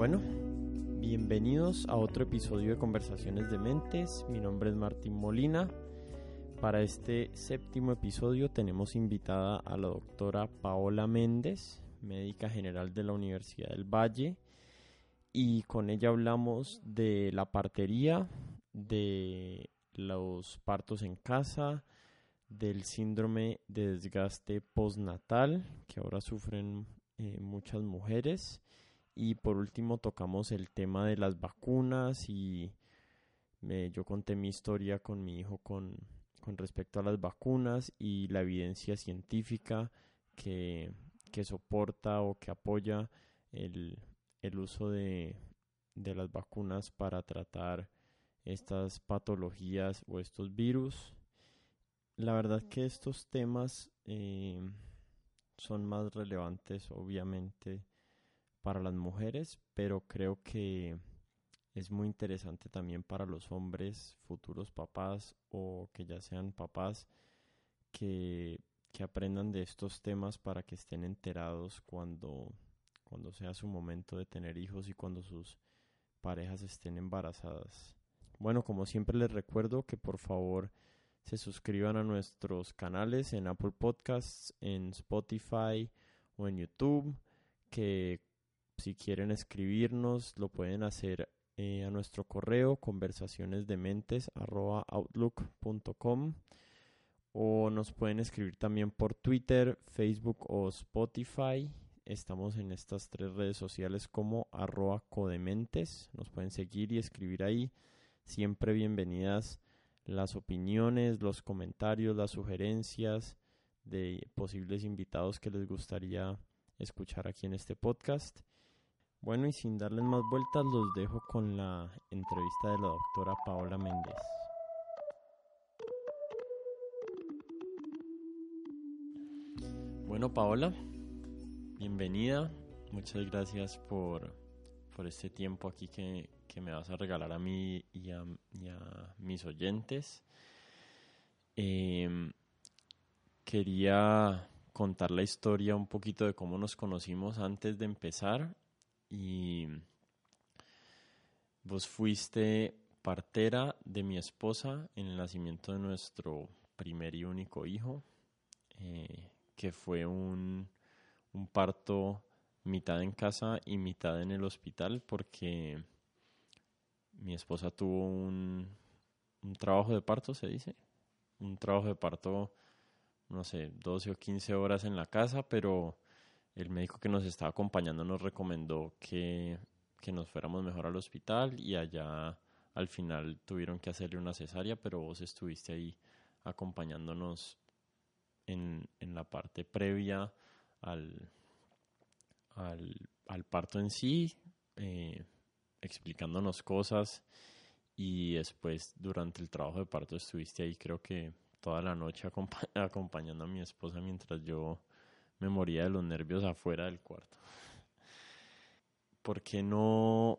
Bueno, bienvenidos a otro episodio de Conversaciones de Mentes. Mi nombre es Martín Molina. Para este séptimo episodio tenemos invitada a la doctora Paola Méndez, médica general de la Universidad del Valle, y con ella hablamos de la partería, de los partos en casa, del síndrome de desgaste postnatal que ahora sufren eh, muchas mujeres y por último tocamos el tema de las vacunas y yo conté mi historia con mi hijo con, con respecto a las vacunas y la evidencia científica que, que soporta o que apoya el, el uso de, de las vacunas para tratar estas patologías o estos virus. La verdad que estos temas eh, son más relevantes obviamente para las mujeres, pero creo que es muy interesante también para los hombres, futuros papás o que ya sean papás, que, que aprendan de estos temas para que estén enterados cuando, cuando sea su momento de tener hijos y cuando sus parejas estén embarazadas. Bueno, como siempre les recuerdo que por favor se suscriban a nuestros canales en Apple Podcasts, en Spotify o en YouTube, que si quieren escribirnos lo pueden hacer eh, a nuestro correo conversacionesdementes@outlook.com o nos pueden escribir también por Twitter, Facebook o Spotify. Estamos en estas tres redes sociales como arroba codementes. Nos pueden seguir y escribir ahí. Siempre bienvenidas las opiniones, los comentarios, las sugerencias de posibles invitados que les gustaría escuchar aquí en este podcast. Bueno, y sin darles más vueltas, los dejo con la entrevista de la doctora Paola Méndez. Bueno, Paola, bienvenida. Muchas gracias por, por este tiempo aquí que, que me vas a regalar a mí y a, mis oyentes. Em, quería contar la historia un poquito de cómo nos conocimos antes de empezar y vos fuiste partera de mi esposa en el nacimiento de nuestro primer y único hijo, eh, que fue un, parto mitad en casa y mitad en el hospital porque mi esposa tuvo un trabajo de parto, se dice. Un trabajo de parto, no sé, 12 o 15 horas en la casa, pero el médico que nos estaba acompañando nos recomendó que, que nos fuéramos mejor al hospital y allá al final tuvieron que hacerle una cesárea, pero vos estuviste ahí acompañándonos en, en la parte previa al, al, parto en sí. Eh, explicándonos cosas y después durante el trabajo de parto estuviste ahí creo que toda la noche acompañando a mi esposa mientras yo me moría de los nervios afuera del cuarto. ¿Por qué no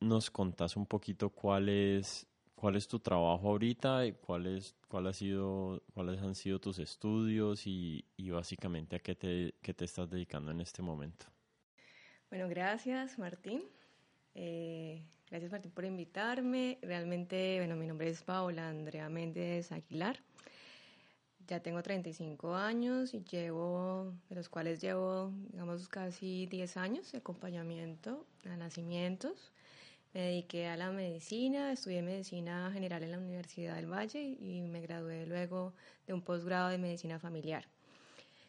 nos contás un poquito cuál es, cuál es tu trabajo ahorita y cuál es, cuál ha sido, cuáles han sido tus estudios y, y básicamente a qué te, qué te estás dedicando en este momento? Bueno, gracias Martín. Eh, gracias Martín por invitarme. Realmente, bueno, mi nombre es Paola Andrea Méndez Aguilar. Ya tengo 35 años y llevo, de los cuales llevo, digamos, casi 10 años de acompañamiento a nacimientos. Me dediqué a la medicina, estudié medicina general en la Universidad del Valle y me gradué luego de un posgrado de medicina familiar.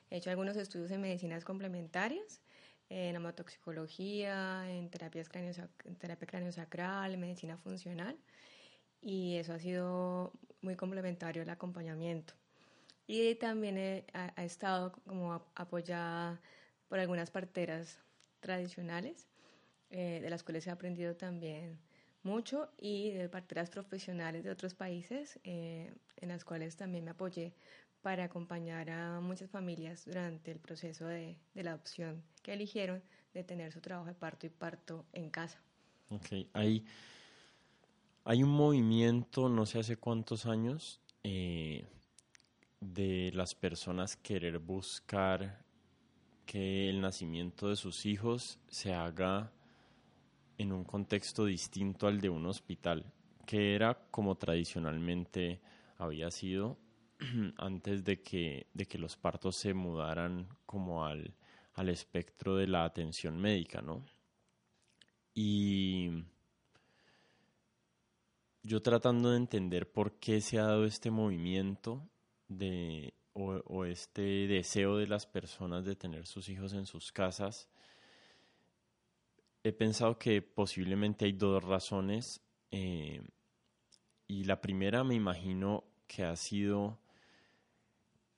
He hecho algunos estudios en medicinas complementarias en hemotoxicología, en, terapias en terapia craniosacral, medicina funcional, y eso ha sido muy complementario al acompañamiento. Y también he, ha, estado como apoyada por algunas parteras tradicionales, eh, de las cuales he aprendido también mucho, y de parteras profesionales de otros países, eh, en las cuales también me apoyé para acompañar a muchas familias durante el proceso de, de, la adopción que eligieron de tener su trabajo de parto y parto en casa. Ok, hay, hay un movimiento, no sé hace cuántos años, eh, de las personas querer buscar que el nacimiento de sus hijos se haga en un contexto distinto al de un hospital, que era como tradicionalmente había sido antes de que, de que los partos se mudaran como al, al espectro de la atención médica, ¿no? Y yo tratando de entender por qué se ha dado este movimiento de, o, este deseo de las personas de tener sus hijos en sus casas, he pensado que posiblemente hay dos razones. Eh, y la primera me imagino que ha sido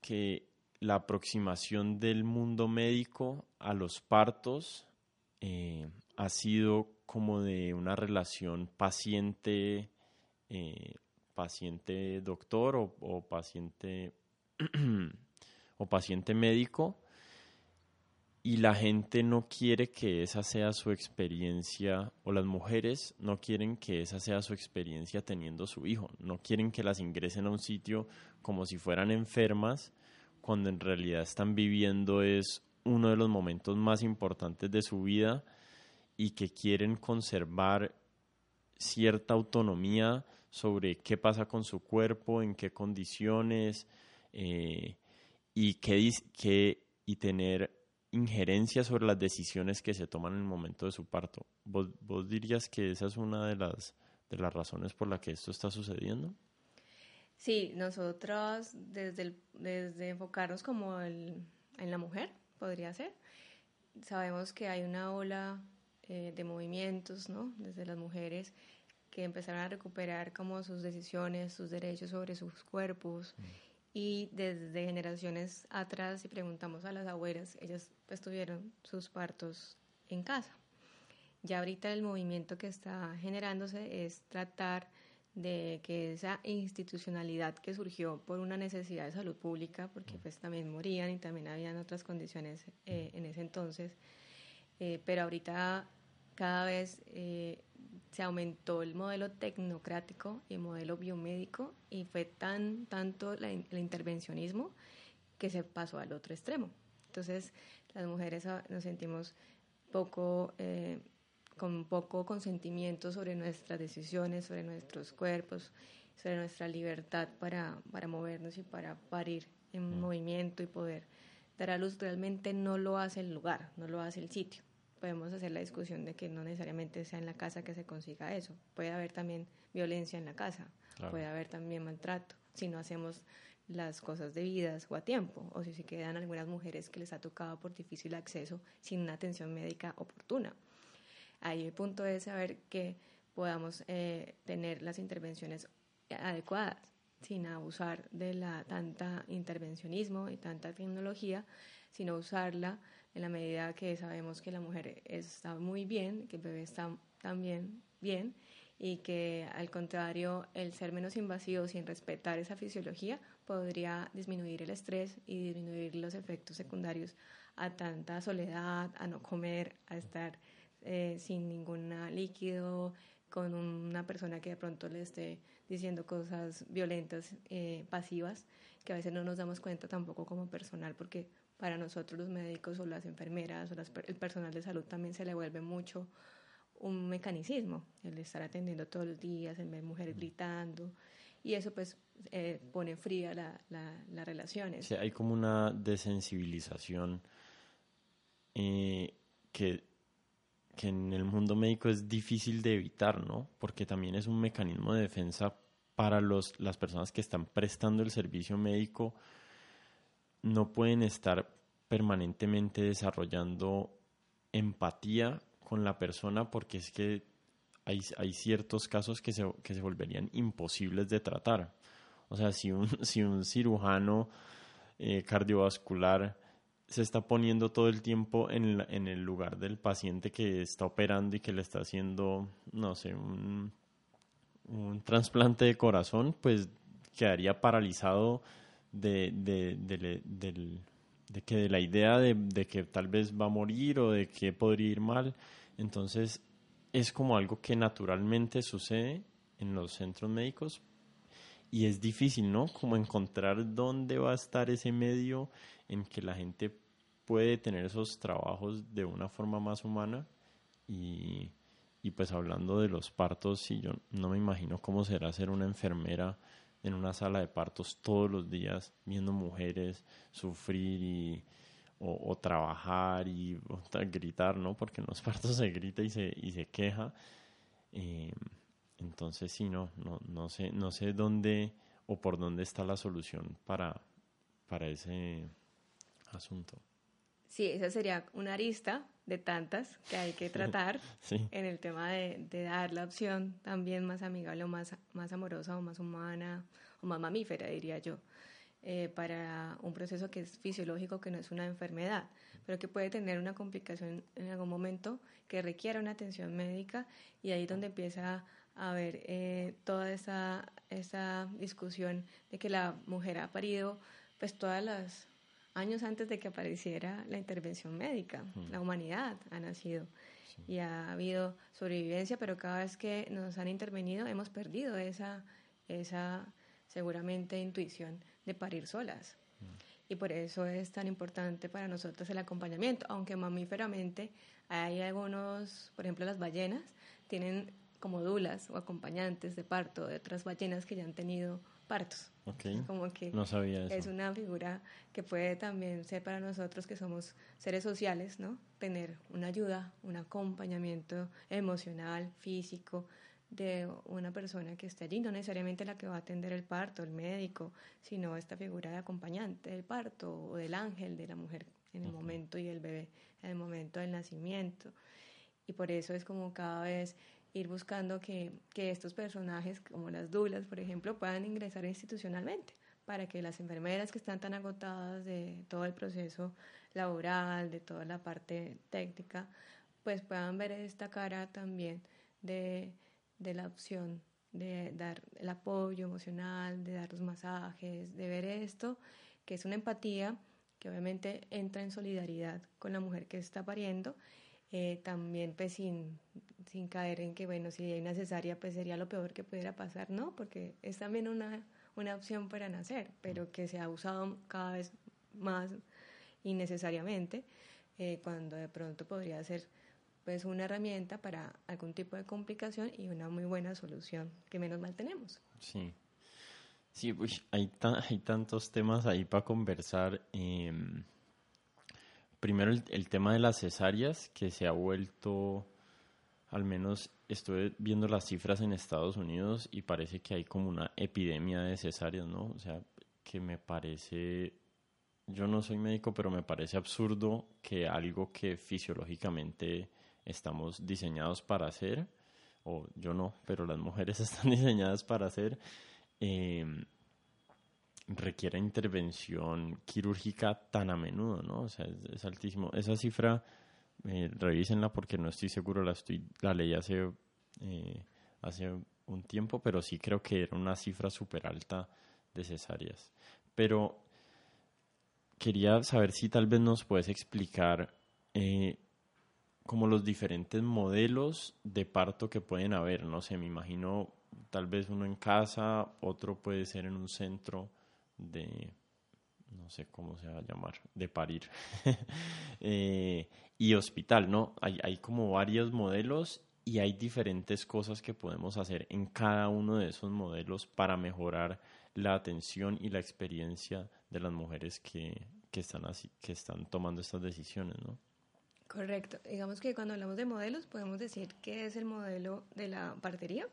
que la aproximación del mundo médico a los partos eh, ha sido como de una relación paciente eh, paciente doctor o, paciente o paciente médico y la gente no quiere que esa sea su experiencia o las mujeres no quieren que esa sea su experiencia teniendo su hijo, no quieren que las ingresen a un sitio como si fueran enfermas cuando en realidad están viviendo es uno de los momentos más importantes de su vida y que quieren conservar cierta autonomía sobre qué pasa con su cuerpo, en qué condiciones eh, y, qué, y tener injerencia sobre las decisiones que se toman en el momento de su parto. ¿Vos, dirías que esa es una de las, de las razones por las que esto está sucediendo? Sí, nosotros desde, desde enfocarnos como en la mujer, podría ser, sabemos que hay una ola eh, de movimientos, ¿no? Desde las mujeres que empezaron a recuperar como sus decisiones, sus derechos sobre sus cuerpos. Mm. Y desde generaciones atrás, si preguntamos a las abuelas, ellas pues tuvieron sus partos en casa. Ya ahorita el movimiento que está generándose es tratar de que esa institucionalidad que surgió por una necesidad de salud pública, porque mm. pues también morían y también habían otras condiciones eh, en ese entonces, eh, pero ahorita cada vez eh, se aumentó el modelo tecnocrático y el modelo biomédico y fue tan tanto el intervencionismo que se pasó al otro extremo. Entonces, las mujeres nos sentimos poco, eh, con poco consentimiento sobre nuestras decisiones, sobre nuestros cuerpos, sobre nuestra libertad para, para movernos y para parir en mm. movimiento y poder dar a luz. Realmente no lo hace el lugar, no lo hace el sitio podemos hacer la discusión de que no necesariamente sea en la casa que se consiga eso. Puede haber también violencia en la casa, puede haber también maltrato, si no hacemos las cosas debidas o a tiempo, o si se quedan algunas mujeres que les ha tocado por difícil acceso sin una atención médica oportuna. Ahí el punto es saber que podamos eh, tener las intervenciones adecuadas sin abusar de la tanta intervencionismo y tanta tecnología, sino usarla en la medida que sabemos que la mujer está muy bien, que el bebé está también bien y que al contrario el ser menos invasivo sin respetar esa fisiología podría disminuir el estrés y disminuir los efectos secundarios a tanta soledad, a no comer, a estar eh, sin ningún líquido, con una persona que de pronto le esté diciendo cosas violentas, eh, pasivas, que a veces no nos damos cuenta tampoco como personal porque para nosotros los médicos o las enfermeras o el personal de salud también se le vuelve mucho un mecanicismo, el estar atendiendo todos los días, el ver mujeres gritando, y eso pues eh, pone fría la, las relaciones. hay como una desensibilización eh, que, que en el mundo médico es difícil de evitar, ¿no? Porque también es un mecanismo de defensa para los, las personas que están prestando el servicio médico no pueden estar permanentemente desarrollando empatía con la persona porque es que hay, hay ciertos casos que se, que se volverían imposibles de tratar. O sea, si un, si un cirujano eh, cardiovascular se está poniendo todo el tiempo en, en, el lugar del paciente que está operando y que le está haciendo, no sé, un, un trasplante de corazón, pues quedaría paralizado de, de, de, de, que de la idea de, que tal vez va a morir o de que podría ir mal. Entonces es como algo que naturalmente sucede en los centros médicos y es difícil, ¿no? Como encontrar dónde va a estar ese medio en que la gente puede tener esos trabajos de una forma más humana y, Y pues hablando de los partos, sí, yo no me imagino cómo será ser una enfermera en una sala de partos todos los días, viendo mujeres sufrir y, o, trabajar y gritar, ¿no? Porque en los partos se grita y se, y se queja. Eh, entonces, sí, no, no, no, sé, no sé dónde o por dónde está la solución para, para ese asunto. Sí, esa sería una arista de tantas que hay que tratar en el tema de, dar la opción también más amigable o más, más amorosa o más humana o más mamífera, diría yo, eh, para un proceso que es fisiológico, que no es una enfermedad, pero que puede tener una complicación en algún momento que requiera una atención médica y ahí es donde empieza a haber eh, toda esa, esa discusión de que la mujer ha parido pues todas las años antes de que apareciera la intervención médica. La humanidad ha nacido y ha habido sobrevivencia, pero cada vez que nos han intervenido hemos perdido esa, esa seguramente intuición de parir solas. Y por eso es tan importante para nosotros el acompañamiento, aunque mamíferamente hay algunos, por ejemplo las ballenas, tienen como dulas o acompañantes de parto de otras ballenas que ya han tenido partos. Como que no sabía es una figura que puede también ser para nosotros que somos seres sociales, ¿no? Tener una ayuda, un acompañamiento emocional, físico de una persona que esté allí, no necesariamente la que va a atender el parto, el médico, sino esta figura de acompañante del parto o del ángel de la mujer en el momento y el bebé en el momento del nacimiento. Y por eso es como cada vez ir buscando que, que estos personajes, como las dulas, por ejemplo, puedan ingresar institucionalmente para que las enfermeras que están tan agotadas de todo el proceso laboral, de toda la parte técnica, pues puedan ver esta cara también de, de la opción de dar el apoyo emocional, de dar los masajes, de ver esto, que es una empatía que obviamente entra en solidaridad con la mujer que está pariendo, eh, también pues sin sin caer en que, bueno, si hay necesaria, pues sería lo peor que pudiera pasar, ¿no? Porque es también una, una opción para nacer, pero que se ha usado cada vez más innecesariamente, eh, cuando de pronto podría ser pues una herramienta para algún tipo de complicación y una muy buena solución que menos mal tenemos. Sí. Sí, pues hay, hay tantos temas ahí para conversar. Em, primero el, tema de las cesáreas, que se ha vuelto al menos estuve viendo las cifras en Estados Unidos y parece que hay como una epidemia de cesáreas, ¿no? O sea, que me parece, yo no soy médico, pero me parece absurdo que algo que fisiológicamente estamos diseñados para hacer, o yo no, pero las mujeres están diseñadas para hacer, eh, requiera intervención quirúrgica tan a menudo, ¿no? O sea, es altísimo. Esa cifra eh, revísenla porque no estoy seguro, la, estoy, la leí hace, eh, hace un tiempo, pero sí creo que era una cifra súper alta de cesáreas. Pero quería saber si tal vez nos puedes explicar eh, como los diferentes modelos de parto que pueden haber. No sé, me imagino tal vez uno en casa, otro puede ser en un centro de no sé cómo se va a llamar, de parir. Eh, y hospital, ¿no? Hay, hay como varios modelos y hay diferentes cosas que podemos hacer en cada uno de esos modelos para mejorar la atención y la experiencia de las mujeres que, que están así, que están tomando estas decisiones, ¿no? Correcto. Digamos que cuando hablamos de modelos podemos decir que es el modelo de la partería.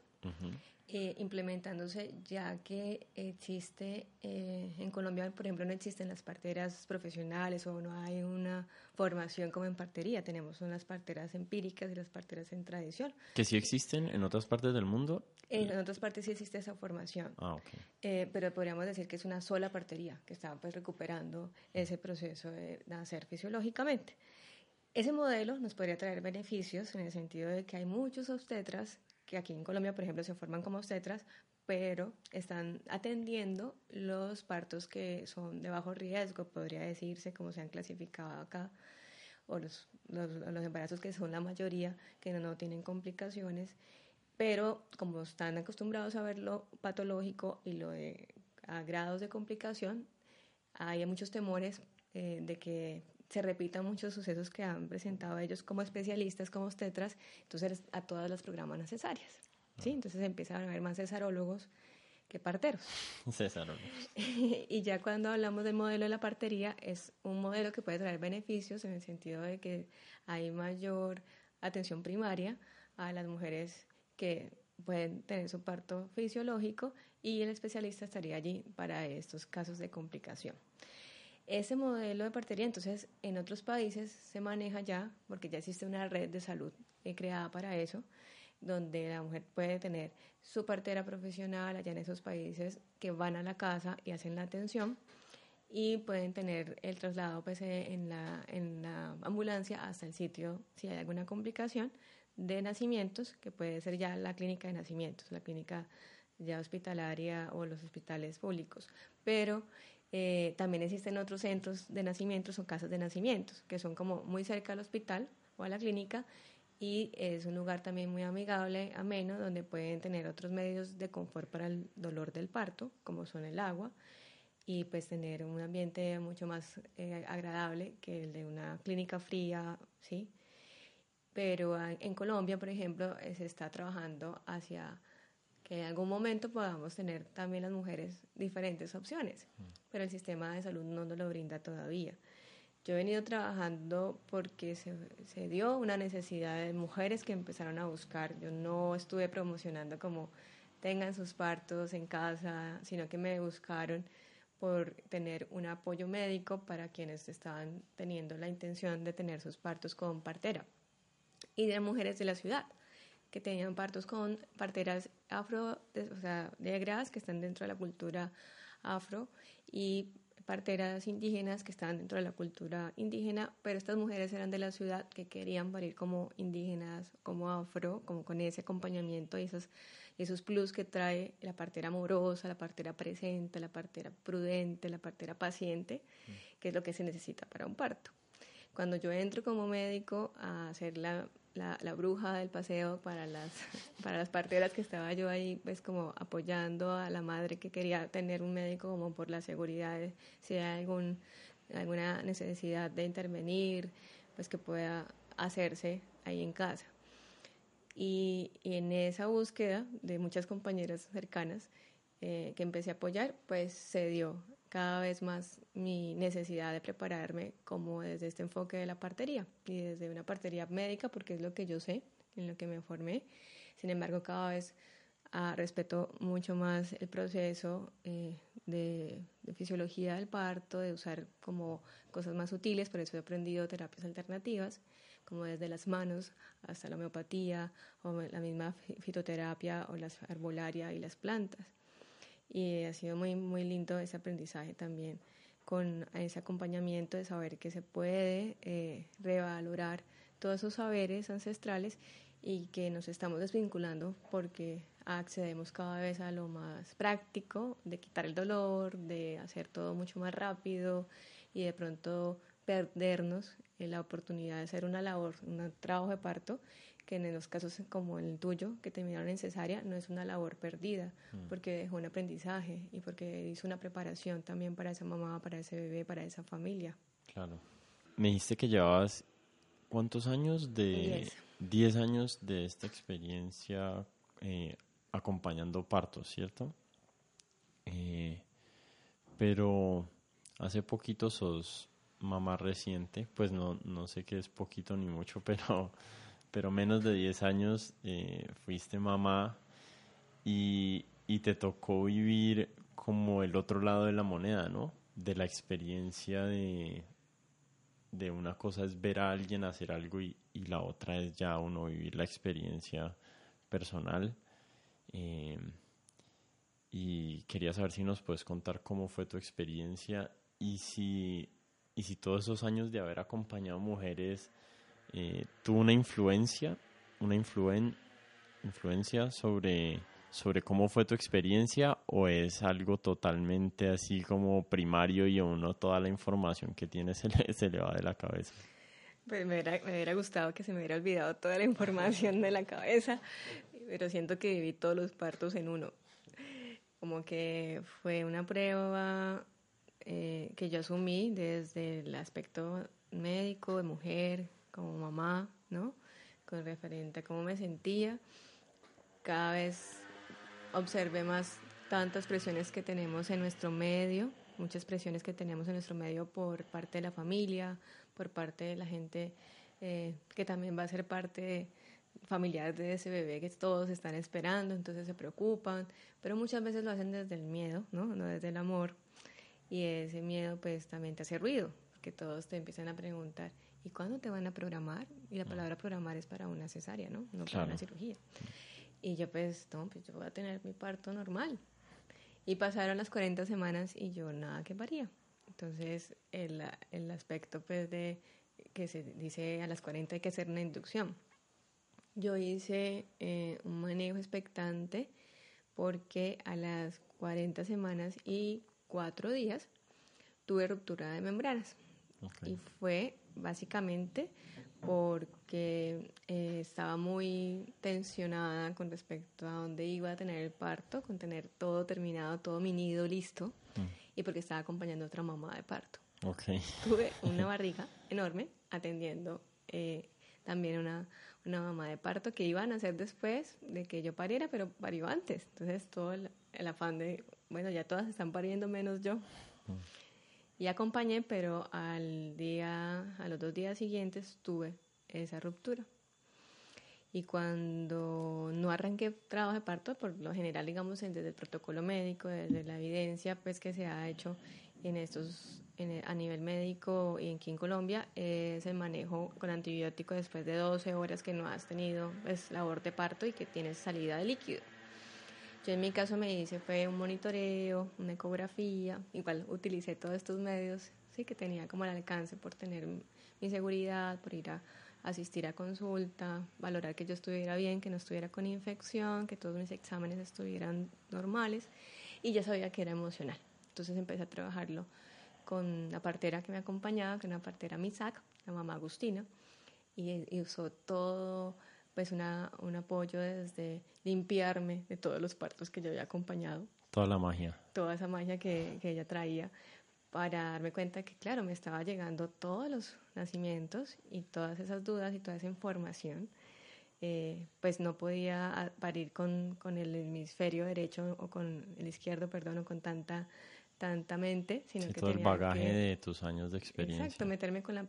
Eh, implementándose ya que existe eh, en Colombia, por ejemplo, no existen las parteras profesionales o no hay una formación como en partería. Tenemos unas parteras empíricas y las parteras en tradición. ¿Que sí existen en otras partes del mundo? En, otras partes sí existe esa formación. Ah, okay. Eh, pero podríamos decir que es una sola partería que está pues recuperando ese proceso de nacer fisiológicamente. Ese modelo nos podría traer beneficios en el sentido de que hay muchos obstetras que aquí en Colombia, por ejemplo, se forman como obstetras, pero están atendiendo los partos que son de bajo riesgo, podría decirse, como se han clasificado acá, o los, los, embarazos que son la mayoría, que no, tienen complicaciones, pero como están acostumbrados a ver lo patológico y lo de a grados de complicación, hay muchos temores eh, de que se repitan muchos sucesos que han presentado ellos como especialistas, como obstetras, entonces a todas las programas necesarias. ¿sí? Entonces empiezan a haber más cesarólogos que parteros. Cesarólogos. y ya cuando hablamos del modelo de la partería, es un modelo que puede traer beneficios en el sentido de que hay mayor atención primaria a las mujeres que pueden tener su parto fisiológico y el especialista estaría allí para estos casos de complicación. Ese modelo de partería, entonces, en otros países se maneja ya, porque ya existe una red de salud eh, creada para eso, donde la mujer puede tener su partera profesional allá en esos países que van a la casa y hacen la atención y pueden tener el traslado pues, eh, en, la, en la ambulancia hasta el sitio si hay alguna complicación de nacimientos, que puede ser ya la clínica de nacimientos, la clínica ya hospitalaria o los hospitales públicos. Pero eh, también existen otros centros de nacimientos o casas de nacimientos, que son como muy cerca al hospital o a la clínica y es un lugar también muy amigable, ameno, donde pueden tener otros medios de confort para el dolor del parto, como son el agua, y pues tener un ambiente mucho más eh, agradable que el de una clínica fría, ¿sí? Pero en Colombia, por ejemplo, se está trabajando hacia que en algún momento podamos tener también las mujeres diferentes opciones, pero el sistema de salud no nos lo brinda todavía. Yo he venido trabajando porque se, dio una necesidad de mujeres que empezaron a buscar. Yo no estuve promocionando como tengan sus partos en casa, sino que me buscaron por tener un apoyo médico para quienes estaban teniendo la intención de tener sus partos con partera. Y de mujeres de la ciudad que tenían partos con parteras afro, o sea, negras que están dentro de la cultura afro y parteras indígenas que estaban dentro de la cultura indígena, pero estas mujeres eran de la ciudad que querían parir como indígenas, como afro, como con ese acompañamiento y esos, esos plus que trae la partera amorosa, la partera presente, la partera prudente, la partera paciente, mm. que es lo que se necesita para un parto. Cuando yo entro como médico a hacer la la, la, bruja del paseo para las, para las parteras que estaba yo ahí, pues como apoyando a la madre que quería tener un médico como por la seguridad, si hay algún, alguna necesidad de intervenir, pues que pueda hacerse ahí en casa. Y, y en esa búsqueda de muchas compañeras cercanas eh, que empecé a apoyar, pues se dio cada vez más mi necesidad de prepararme como desde este enfoque de la partería y desde una partería médica porque es lo que yo sé, en lo que me formé. Sin embargo, cada vez ah, respeto mucho más el proceso eh, de, fisiología del parto, de usar como cosas más sutiles, por eso he aprendido terapias alternativas, como desde las manos hasta la homeopatía o la misma fitoterapia o la herbolaria y las plantas y ha sido muy, muy lindo ese aprendizaje también con ese acompañamiento de saber que se puede eh, revalorar todos esos saberes ancestrales y que nos estamos desvinculando porque accedemos cada vez a lo más práctico, de quitar el dolor, de hacer todo mucho más rápido y de pronto perdernos la oportunidad de hacer una labor, un trabajo de parto que en los casos como el tuyo, que terminaron en cesárea, no es una labor perdida, mm. porque dejó un aprendizaje y porque hizo una preparación también para esa mamá, para ese bebé, para esa familia. Claro. Me dijiste que llevabas cuántos años de... Diez. años de esta experiencia eh, acompañando partos, ¿cierto? Eh, pero hace poquito sos mamá reciente, pues no, no sé qué es poquito ni mucho, pero pero menos de 10 años eh, fuiste mamá y, y, te tocó vivir como el otro lado de la moneda, ¿no? De la experiencia de, de una cosa es ver a alguien hacer algo y, y la otra es ya uno vivir la experiencia personal. Eh, y quería saber si nos puedes contar cómo fue tu experiencia y si, y si todos esos años de haber acompañado mujeres eh, tuvo una influencia, una influen, influencia sobre, sobre cómo fue tu experiencia o es algo totalmente así como primario y a uno toda la información que tiene se le, se le va de la cabeza? Pues me hubiera, me hubiera gustado que se me hubiera olvidado toda la información de la cabeza, pero siento que viví todos los partos en uno. Como que fue una prueba eh, que yo asumí desde el aspecto médico, de mujer, como mamá, ¿no? Con referente a cómo me sentía. Cada vez observé más tantas presiones que tenemos en nuestro medio, muchas presiones que tenemos en nuestro medio por parte de la familia, por parte de la gente eh, que también va a ser parte familiar de ese bebé que todos están esperando, entonces se preocupan, pero muchas veces lo hacen desde el miedo, ¿no? No desde el amor. Y ese miedo pues también te hace ruido, porque todos te empiezan a preguntar, ¿y cuándo te van a programar? Y la palabra programar es para una cesárea, ¿no? No para una cirugía. Y yo pues, no, pues yo voy a tener mi parto normal. Y pasaron las 40 semanas y yo nada que paría. Entonces, el, el aspecto pues de que se dice a las 40 hay que hacer una inducción. Yo hice eh, un manejo expectante porque a las 40 semanas y 4 días tuve ruptura de membranas. Y fue básicamente porque eh, estaba muy tensionada con respecto a dónde iba a tener el parto, con tener todo terminado, todo mi nido listo, mm. y porque estaba acompañando a otra mamá de parto. Tuve una barriga enorme atendiendo eh, también una, una mamá de parto que iban a hacer después de que yo pariera, pero parió antes. Entonces todo el, afán de, bueno, ya todas están pariendo menos yo. Mm. Y acompañé, pero al día, a los dos días siguientes tuve esa ruptura. Y cuando no arranqué trabajo de parto, por lo general, digamos, desde el protocolo médico, desde la evidencia pues que se ha hecho en estos a nivel médico y aquí en Colombia es el manejo con antibiótico después de 12 horas que no has tenido pues, labor de parto y que tienes salida de líquido. Yo en mi caso me hice fue un monitoreo, una ecografía, igual utilicé todos estos medios sí que tenía como el alcance por tener mi seguridad, por ir a asistir a consulta, valorar que yo estuviera bien, que no estuviera con infección, que todos mis exámenes estuvieran normales y ya sabía que era emocional. Entonces empecé a trabajarlo con la partera que me acompañaba, que era una partera Misak, la mamá Agustina, y, usó todo, pues una, un apoyo desde limpiarme de todos los partos que yo había acompañado. Toda la magia. Toda esa magia que, que ella traía para darme cuenta que, claro, me estaba llegando todos los nacimientos y todas esas dudas y toda esa información. Eh, pues no podía parir con, con, el hemisferio derecho o con el izquierdo, perdón, o con tanta tanta mente, sino que todo el bagaje de tus años de experiencia. Exacto, meterme con la,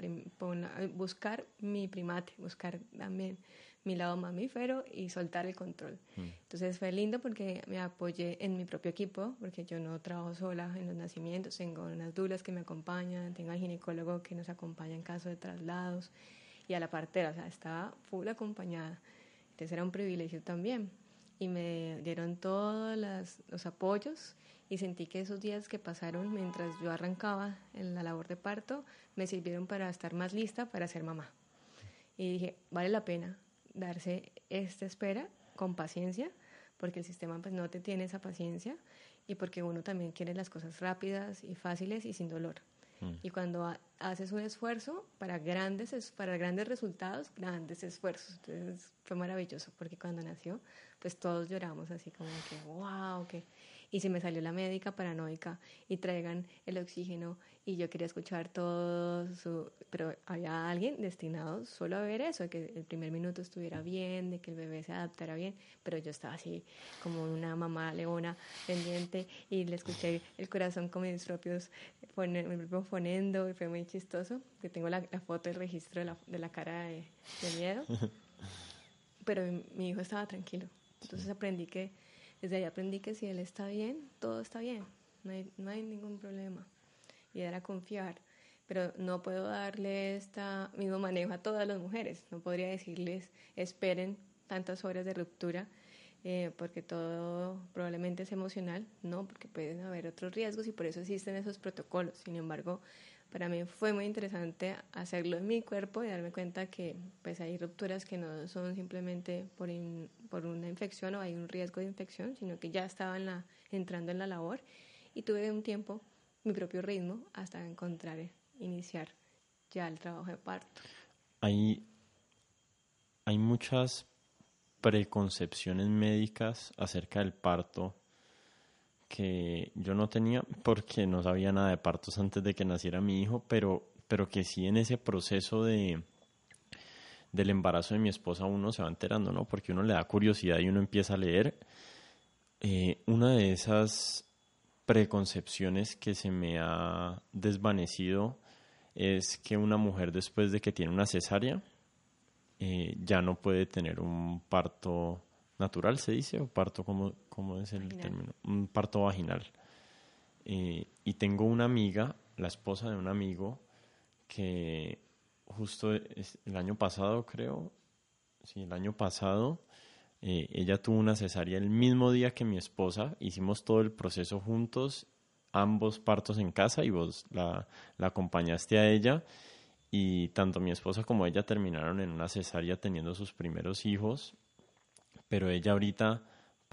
buscar mi primate, buscar también mi lado mamífero y soltar el control. Mm. Entonces fue lindo porque me apoyé en mi propio equipo, porque yo no trabajo sola en los nacimientos, tengo unas dulas que me acompañan, tengo al ginecólogo que nos acompaña en caso de traslados y a la partera, o sea, estaba full acompañada. Entonces era un privilegio también y me dieron todos los apoyos y sentí que esos días que pasaron mientras yo arrancaba en la labor de parto me sirvieron para estar más lista para ser mamá. Y dije, vale la pena darse esta espera con paciencia, porque el sistema pues no te tiene esa paciencia y porque uno también quiere las cosas rápidas y fáciles y sin dolor. Mm. Y cuando haces un esfuerzo para grandes, para grandes resultados, grandes esfuerzos. Entonces fue maravilloso porque cuando nació, pues todos lloramos así como que, wow, que y se me salió la médica paranoica y traigan el oxígeno y yo quería escuchar todo su... Pero había alguien destinado solo a ver eso, que el primer minuto estuviera bien, de que el bebé se adaptara bien, pero yo estaba así como una mamá leona pendiente y le escuché el corazón con mis propios fonendo y fue muy chistoso, que tengo la, foto, el registro de la, de la cara de, de miedo, pero mi hijo estaba tranquilo. Entonces aprendí que desde ahí aprendí que si él está bien, todo está bien, no hay, ningún problema. Y era confiar. Pero no puedo darle este mismo manejo a todas las mujeres. No podría decirles, esperen tantas horas de ruptura, eh, porque todo probablemente es emocional. No, porque pueden haber otros riesgos y por eso existen esos protocolos. Sin embargo, para mí fue muy interesante hacerlo en mi cuerpo y darme cuenta que pues hay rupturas que no son simplemente por, por una infección o hay un riesgo de infección, sino que ya estaba entrando en la labor y tuve un tiempo, mi propio ritmo, hasta encontrar, iniciar ya el trabajo de parto. Hay, hay muchas preconcepciones médicas acerca del parto que yo no tenía porque no sabía nada de partos antes de que naciera mi hijo, pero, pero que sí en ese proceso de del embarazo de mi esposa uno se va enterando, ¿no? Porque uno le da curiosidad y uno empieza a leer. Eh, una de esas preconcepciones que se me ha desvanecido es que una mujer después de que tiene una cesárea eh, ya no puede tener un parto natural, se dice, o parto, ¿cómo, cómo es el término? Un parto vaginal. Eh, y tengo una amiga, la esposa de un amigo, que justo el año pasado, creo, sí, el año pasado, eh, ella tuvo una cesárea el mismo día que mi esposa, hicimos todo el proceso juntos, ambos partos en casa y vos la, la acompañaste a ella y tanto mi esposa como ella terminaron en una cesárea teniendo sus primeros hijos, pero ella ahorita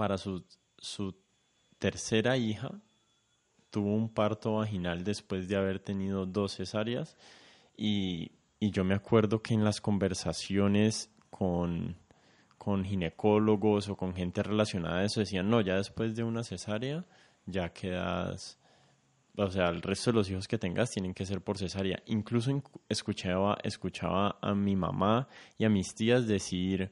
para su, su tercera hija tuvo un parto vaginal después de haber tenido dos cesáreas y, y yo me acuerdo que en las conversaciones con, con ginecólogos o con gente relacionada a eso decían, no, ya después de una cesárea ya quedas, o sea, el resto de los hijos que tengas tienen que ser por cesárea. Incluso escuchaba, escuchaba a mi mamá y a mis tías decir,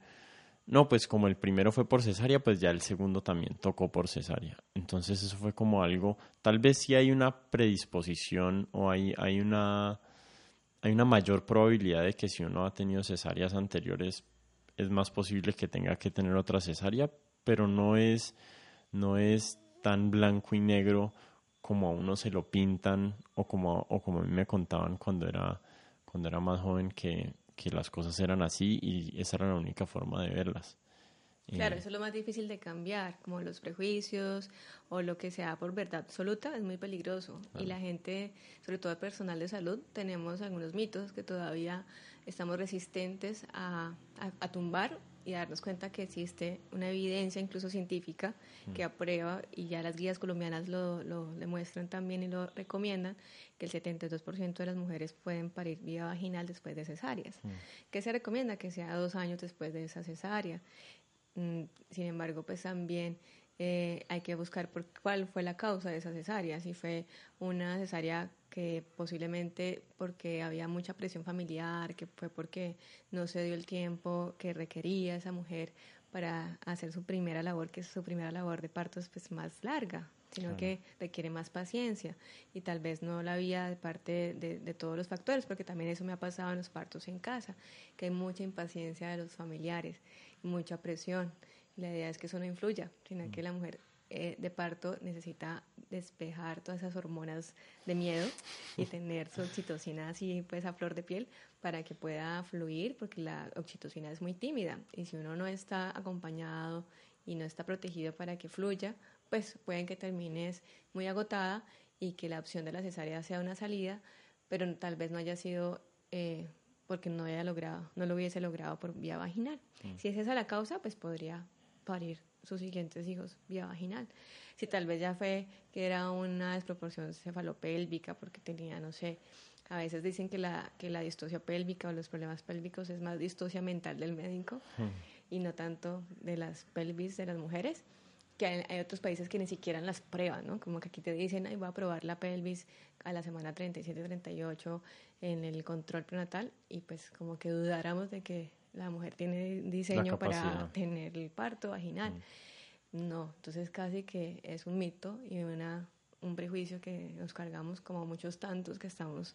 no, pues como el primero fue por cesárea, pues ya el segundo también tocó por cesárea. Entonces eso fue como algo, tal vez sí hay una predisposición o hay, hay una hay una mayor probabilidad de que si uno ha tenido cesáreas anteriores es más posible que tenga que tener otra cesárea, pero no es, no es tan blanco y negro como a uno se lo pintan o como, o como a mí me contaban cuando era, cuando era más joven que, que las cosas eran así y esa era la única forma de verlas. Claro, eso es lo más difícil de cambiar, como los prejuicios o lo que sea por verdad absoluta, es muy peligroso. Y la gente, sobre todo el personal de salud, tenemos algunos mitos que todavía estamos resistentes a, a, tumbar y darnos cuenta que existe una evidencia, incluso científica, mm. que aprueba, y ya las guías colombianas lo, lo demuestran también y lo recomiendan, que el 72% de las mujeres pueden parir vía vaginal después de cesáreas. Mm. ¿Qué se recomienda? Que sea dos años después de esa cesárea. Mm, sin embargo, pues también eh, hay que buscar por cuál fue la causa de esa cesárea. Si fue una cesárea que posiblemente porque había mucha presión familiar, que fue porque no se dio el tiempo que requería esa mujer para hacer su primera labor, que es su primera labor de partos pues más larga, sino que requiere más paciencia. Y tal vez no la había de parte de, de, todos los factores, porque también eso me ha pasado en los partos en casa, que hay mucha impaciencia de los familiares mucha presión. La idea es que eso no influya, sino que la mujer eh, de parto necesita despejar todas esas hormonas de miedo y tener su oxitocina así pues a flor de piel para que pueda fluir, porque la oxitocina es muy tímida y si uno no está acompañado y no está protegido para que fluya, pues pueden que termines muy agotada y que la opción de la cesárea sea una salida, pero tal vez no haya sido eh, porque no haya logrado, no lo hubiese logrado por vía vaginal. Mm. Si es esa la causa, pues podría parir sus siguientes hijos vía vaginal. Si tal vez ya fue que era una desproporción cefalopélvica porque tenía, no sé, a veces dicen que la, que la distosia pélvica o los problemas pélvicos es más distosia mental del médico mm. y no tanto de las pelvis de las mujeres que hay, otros países que ni siquiera las prueban, ¿no? Como que aquí te dicen, ay, voy a probar la pelvis a la semana 37, 38 en el control prenatal y pues como que dudáramos de que la mujer tiene diseño para tener el parto vaginal. Mm. No, entonces casi que es un mito y una, un prejuicio que nos cargamos como muchos tantos que estamos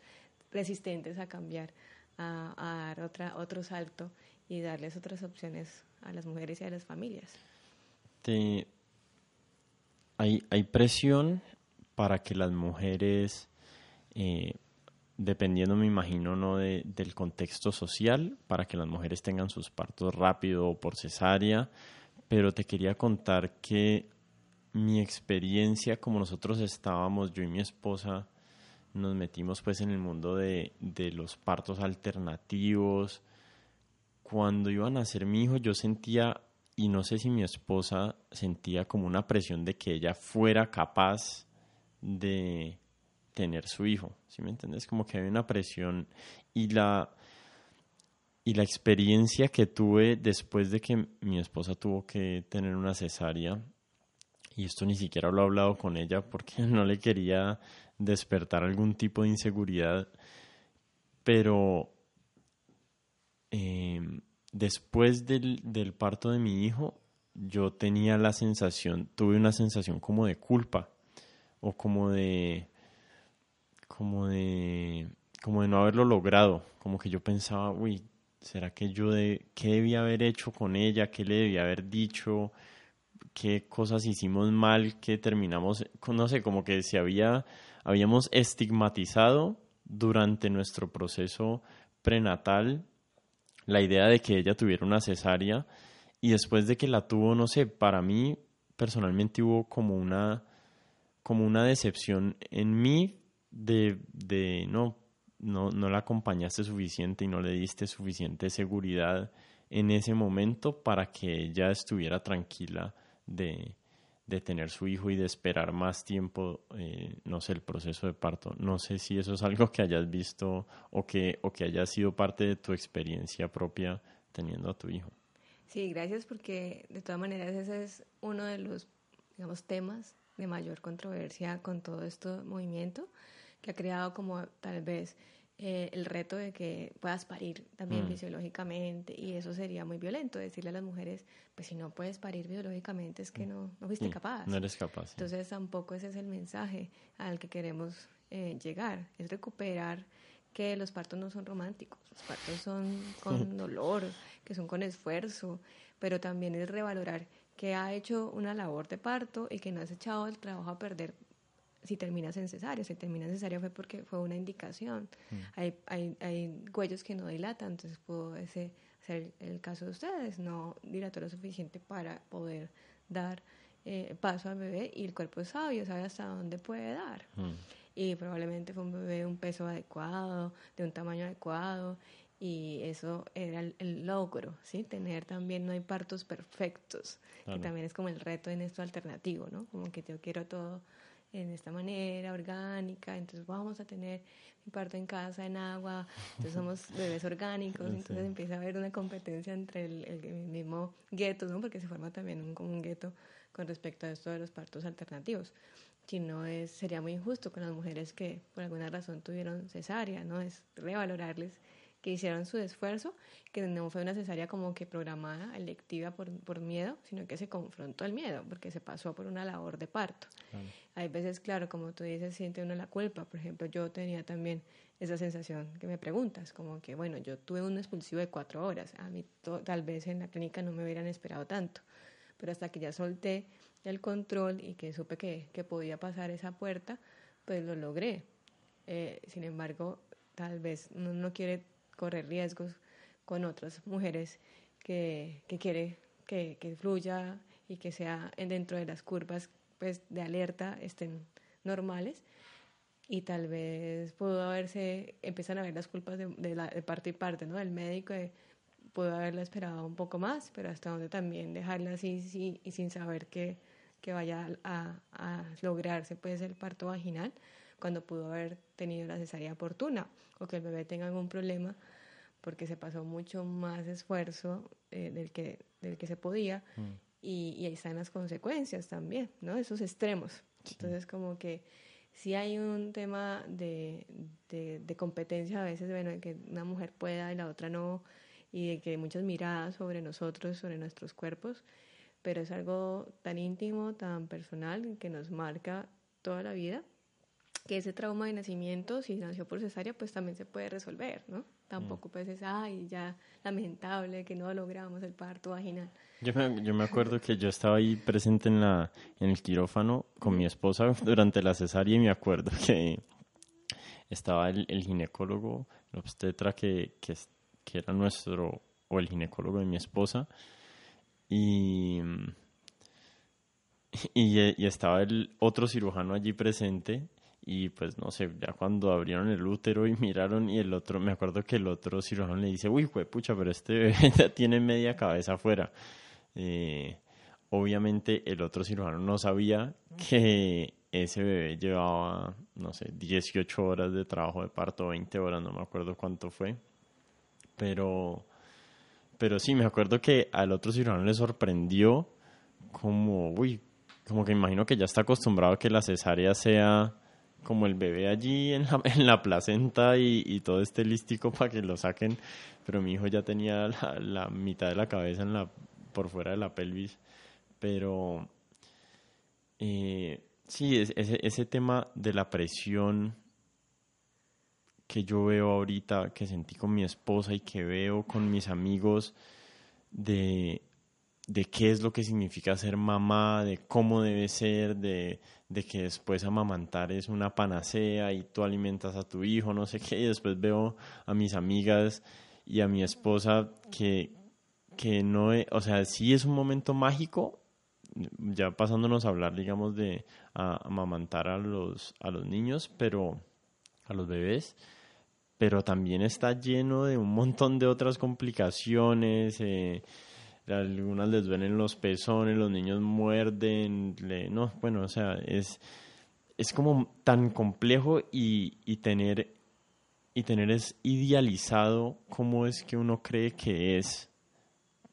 resistentes a cambiar, a, a dar otra, otro salto y darles otras opciones a las mujeres y a las familias. Te, hay, hay presión para que las mujeres, eh, dependiendo, me imagino, ¿no? De, del contexto social, para que las mujeres tengan sus partos rápido o por cesárea, pero te quería contar que mi experiencia, como nosotros estábamos, yo y mi esposa, nos metimos pues en el mundo de, de los partos alternativos. Cuando iba a nacer mi hijo, yo sentía y no sé si mi esposa sentía como una presión de que ella fuera capaz de tener su hijo, ¿sí me entiendes? Como que había una presión y la y la experiencia que tuve después de que mi esposa tuvo que tener una cesárea y esto ni siquiera lo he hablado con ella porque no le quería despertar algún tipo de inseguridad, pero em, después del, del parto de mi hijo, yo tenía la sensación, tuve una sensación como de culpa o como de, como de, como de no haberlo logrado, como que yo pensaba, uy, ¿será que yo de, qué debía haber hecho con ella? ¿Qué le debía haber dicho? ¿Qué cosas hicimos mal? ¿Qué terminamos? No sé, como que se había, habíamos estigmatizado durante nuestro proceso prenatal la idea de que ella tuviera una cesárea y después de que la tuvo, no sé, para mí personalmente hubo como una, como una decepción en mí de, de no, no, no la acompañaste suficiente y no le diste suficiente seguridad en ese momento para que ella estuviera tranquila de, de tener su hijo y de esperar más tiempo, eh, no sé, el proceso de parto. No sé si eso es algo que hayas visto o que, o que haya sido parte de tu experiencia propia teniendo a tu hijo. Sí, gracias porque de todas maneras ese es uno de los, digamos, temas de mayor controversia con todo este movimiento que ha creado como tal vez eh, el reto de que puedas parir también mm. fisiológicamente y eso sería muy violento, decirle a las mujeres, pues si no puedes parir biológicamente es que mm. no, no fuiste capaz. No eres capaz. Entonces tampoco ese es el mensaje al que queremos eh, llegar, es recuperar que los partos no son románticos, los partos son con dolor, que son con esfuerzo, pero también es revalorar que ha hecho una labor de parto y que no has echado el trabajo a perder si terminas en cesárea. Si terminas en cesárea fue porque fue una indicación. Mm. Hay, hay, hay cuellos que no dilatan, entonces pudo ese, ser el caso de ustedes. No dilató lo suficiente para poder dar eh, paso al bebé y el cuerpo es sabio, sabe hasta dónde puede dar. Mm. Y probablemente fue un bebé de un peso adecuado, de un tamaño adecuado. Y eso era el, logro, ¿sí? Tener también, no hay partos perfectos, que también es como el reto en esto alternativo, ¿no? Como que yo quiero todo en esta manera orgánica, entonces vamos a tener mi parto en casa, en agua, entonces somos bebés orgánicos, entonces empieza a haber una competencia entre el, el, mismo gueto, ¿no? porque se forma también un, como un gueto con respecto a esto de los partos alternativos. Si no es, sería muy injusto con las mujeres que por alguna razón tuvieron cesárea, ¿no? Es revalorarles que hicieron su esfuerzo, que no fue una cesárea como que programada, electiva por, por miedo, sino que se confrontó el miedo, porque se pasó por una labor de parto. Hay veces, claro, como tú dices, siente uno la culpa. Por ejemplo, yo tenía también esa sensación que me preguntas, como que, bueno, yo tuve un expulsivo de cuatro horas, a mí tal vez en la clínica no me hubieran esperado tanto, pero hasta que ya solté el control y que supe que, que podía pasar esa puerta, pues lo logré. Eh, sin embargo, tal vez uno no quiere correr riesgos con otras mujeres que, que quiere que, que, fluya y que sea dentro de las curvas pues, de alerta estén normales y tal vez pudo haberse, empiezan a ver las culpas de, la, de parte y parte, ¿no? Del médico, de, pudo haberla esperado un poco más, pero hasta donde también dejarla así sí, y sin saber que, que vaya a, a, lograrse pues el parto vaginal cuando pudo haber tenido la cesárea oportuna o que el bebé tenga algún problema porque se pasó mucho más esfuerzo eh, del, que, del que se podía mm. y, y, ahí están las consecuencias también, ¿no? Esos extremos. Entonces como que si hay un tema de, de, de, competencia a veces, bueno, de que una mujer pueda y la otra no, y de que hay muchas miradas sobre nosotros, sobre nuestros cuerpos, pero es algo tan íntimo, tan personal, que nos marca toda la vida, que ese trauma de nacimiento, si nació por cesárea, pues también se puede resolver, ¿no? Tampoco pues es, ay, ya lamentable que no logramos el parto vaginal. Yo me, yo me acuerdo que yo estaba ahí presente en, la, en el quirófano con mi esposa durante la cesárea y me acuerdo que estaba el, el ginecólogo, el obstetra que, que, que era nuestro, o el ginecólogo de mi esposa, y, y, y, estaba el otro cirujano allí presente y pues no sé, ya cuando abrieron el útero y miraron y el otro, me acuerdo que el otro cirujano le dice, uy, pucha, pero este bebé ya tiene media cabeza afuera. Eh, obviamente el otro cirujano no sabía que ese bebé llevaba, no sé, 18 horas de trabajo de parto, 20 horas, no me acuerdo cuánto fue. Pero, pero sí, me acuerdo que al otro cirujano le sorprendió como, uy, como que imagino que ya está acostumbrado a que la cesárea sea como el bebé allí en la, en la placenta y, todo este lístico para que lo saquen, pero mi hijo ya tenía la, mitad de la cabeza por fuera de la pelvis, pero eh, sí, ese tema de la presión que yo veo ahorita, que sentí con mi esposa y que veo con mis amigos de, de qué es lo que significa ser mamá, de cómo debe ser, de, de que después amamantar es una panacea y tú alimentas a tu hijo, no sé qué, y después veo a mis amigas y a mi esposa que, que no, o sea, sí es un momento mágico, ya pasándonos a hablar, digamos, de amamantar a los, a los niños, pero a los bebés, pero también está lleno de un montón de otras complicaciones, eh, algunas les duelen los pezones, los niños muerden, no, bueno, o sea, es, es como tan complejo y, y tener y tener es idealizado cómo es que uno cree que es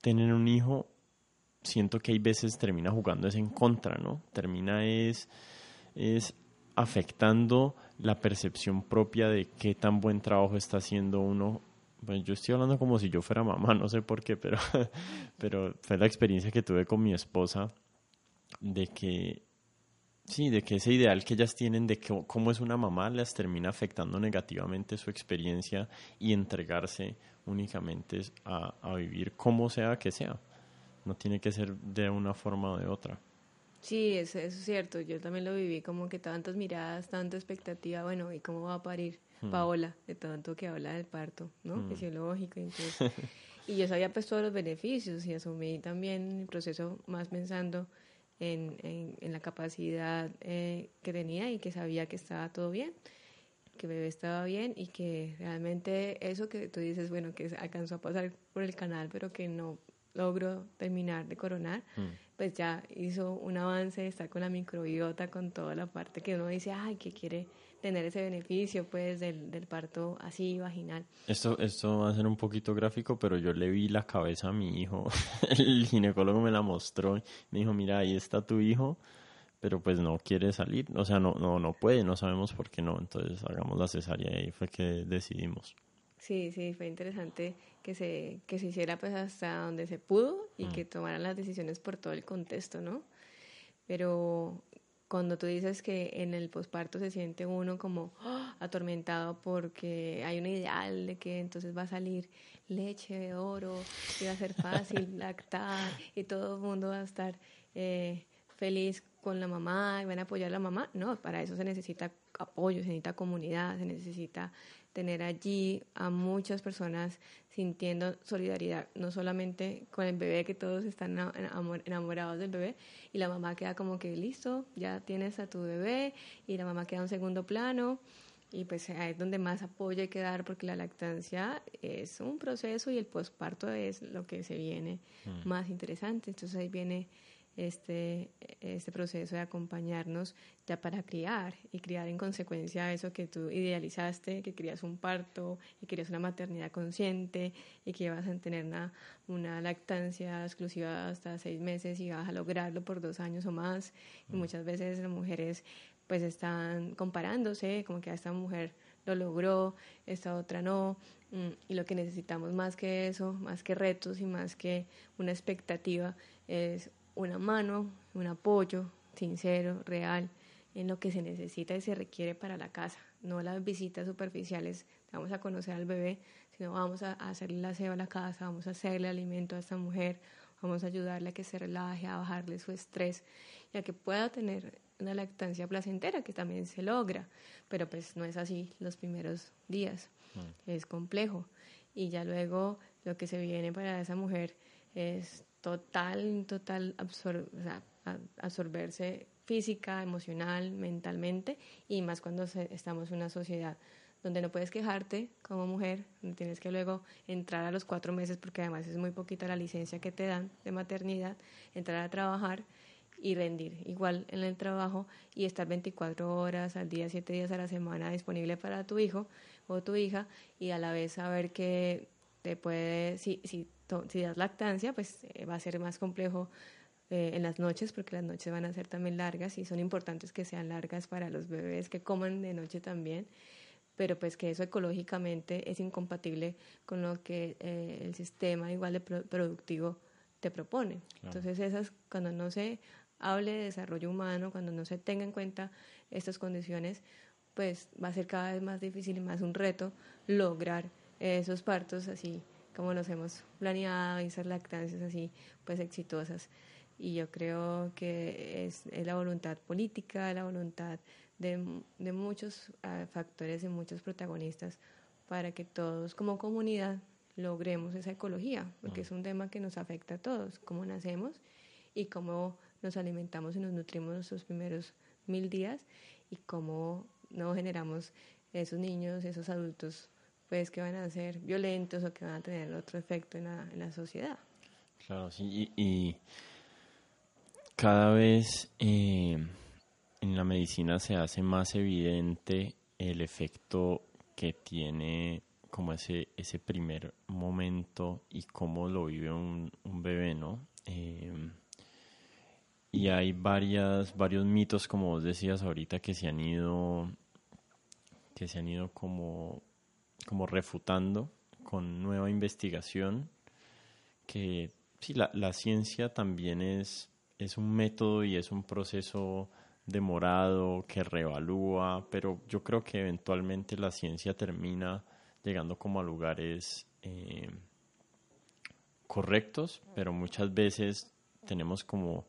tener un hijo, siento que hay veces termina jugando es en contra, ¿no? Termina es, es afectando la percepción propia de qué tan buen trabajo está haciendo uno pues yo estoy hablando como si yo fuera mamá, no sé por qué, pero, pero fue la experiencia que tuve con mi esposa de que, sí, de que ese ideal que ellas tienen de que, cómo es una mamá les termina afectando negativamente su experiencia y entregarse únicamente a, a vivir como sea que sea. No tiene que ser de una forma o de otra. Sí, eso, es cierto. Yo también lo viví como que tantas miradas, tanta expectativa. Bueno, ¿y cómo va a parir hmm. Paola? De tanto que habla del parto, ¿no? Hmm. Fisiológico. y yo sabía pues todos los beneficios y asumí también el proceso más pensando en, en, la capacidad eh, que tenía y que sabía que estaba todo bien, que bebé estaba bien y que realmente eso que tú dices, bueno, que alcanzó a pasar por el canal, pero que no logró terminar de coronar. Hmm pues ya hizo un avance, está con la microbiota, con toda la parte que uno dice, ay, que quiere tener ese beneficio pues del, del, parto así vaginal. Esto, esto va a ser un poquito gráfico, pero yo le vi la cabeza a mi hijo, el ginecólogo me la mostró, me dijo, mira, ahí está tu hijo, pero pues no quiere salir, o sea, no, no, no puede, no sabemos por qué no, entonces hagamos la cesárea y fue que decidimos. Sí, sí, fue interesante que se, que se hiciera pues hasta donde se pudo y mm. que tomaran las decisiones por todo el contexto, ¿no? Pero cuando tú dices que en el posparto se siente uno como ¡ah! atormentado porque hay un ideal de que entonces va a salir leche de oro y va a ser fácil lactar y todo el mundo va a estar eh, feliz con la mamá y van a apoyar a la mamá. No, para eso se necesita apoyo, se necesita comunidad, se necesita tener allí a muchas personas sintiendo solidaridad, no solamente con el bebé, que todos están enamorados del bebé, y la mamá queda como que listo, ya tienes a tu bebé, y la mamá queda en segundo plano, y pues ahí es donde más apoyo hay que dar, porque la lactancia es un proceso y el posparto es lo que se viene mm. más interesante, entonces ahí viene este, este proceso de acompañarnos ya para criar y criar en consecuencia eso que tú idealizaste, que querías un parto y querías una maternidad consciente y que ibas a tener una, una lactancia exclusiva hasta seis meses y vas a lograrlo por dos años o más. Y mm. muchas veces las mujeres pues están comparándose, como que esta mujer lo logró, esta otra no, mm, y lo que necesitamos más que eso, más que retos y más que una expectativa, es una mano, un apoyo sincero, real, en lo que se necesita y se requiere para la casa, no las visitas superficiales, vamos a conocer al bebé, sino vamos a hacerle la aseo a la casa, vamos a hacerle alimento a esta mujer, vamos a ayudarle a que se relaje, a bajarle su estrés y a que pueda tener una lactancia placentera, que también se logra, pero pues no es así los primeros días, mm. es complejo. Y ya luego lo que se viene para esa mujer es total, total absorberse física, emocional, mentalmente, y más cuando estamos en una sociedad donde no puedes quejarte como mujer, donde tienes que luego entrar a los cuatro meses, porque además es muy poquita la licencia que te dan de maternidad, entrar a trabajar y rendir igual en el trabajo y estar 24 horas al día, 7 días a la semana disponible para tu hijo o tu hija y a la vez saber que te puede, si, si si das lactancia, pues eh, va a ser más complejo eh, en las noches, porque las noches van a ser también largas y son importantes que sean largas para los bebés que coman de noche también, pero pues que eso ecológicamente es incompatible con lo que eh, el sistema igual de productivo te propone. Entonces esas, cuando no se hable de desarrollo humano, cuando no se tenga en cuenta estas condiciones, pues va a ser cada vez más difícil y más un reto lograr esos partos así como los hemos planeado y esas lactancias así pues exitosas. Y yo creo que es, la voluntad política, la voluntad de, de muchos uh, factores y muchos protagonistas para que todos como comunidad logremos esa ecología, porque es un tema que nos afecta a todos, cómo nacemos y cómo nos alimentamos y nos nutrimos nuestros primeros mil días y cómo no generamos esos niños, esos adultos, pues que van a ser violentos o que van a tener otro efecto en la, en la sociedad. Claro, sí, y, cada vez eh, en la medicina se hace más evidente el efecto que tiene como ese, ese primer momento y cómo lo vive un, bebé, ¿no? Eh, y hay varias, varios mitos, como vos decías ahorita, que se han ido, que se han ido como, como refutando con nueva investigación, que sí, la, la ciencia también es es un método y es un proceso demorado que reevalúa, pero yo creo que eventualmente la ciencia termina llegando como a lugares eh, correctos, pero muchas veces tenemos como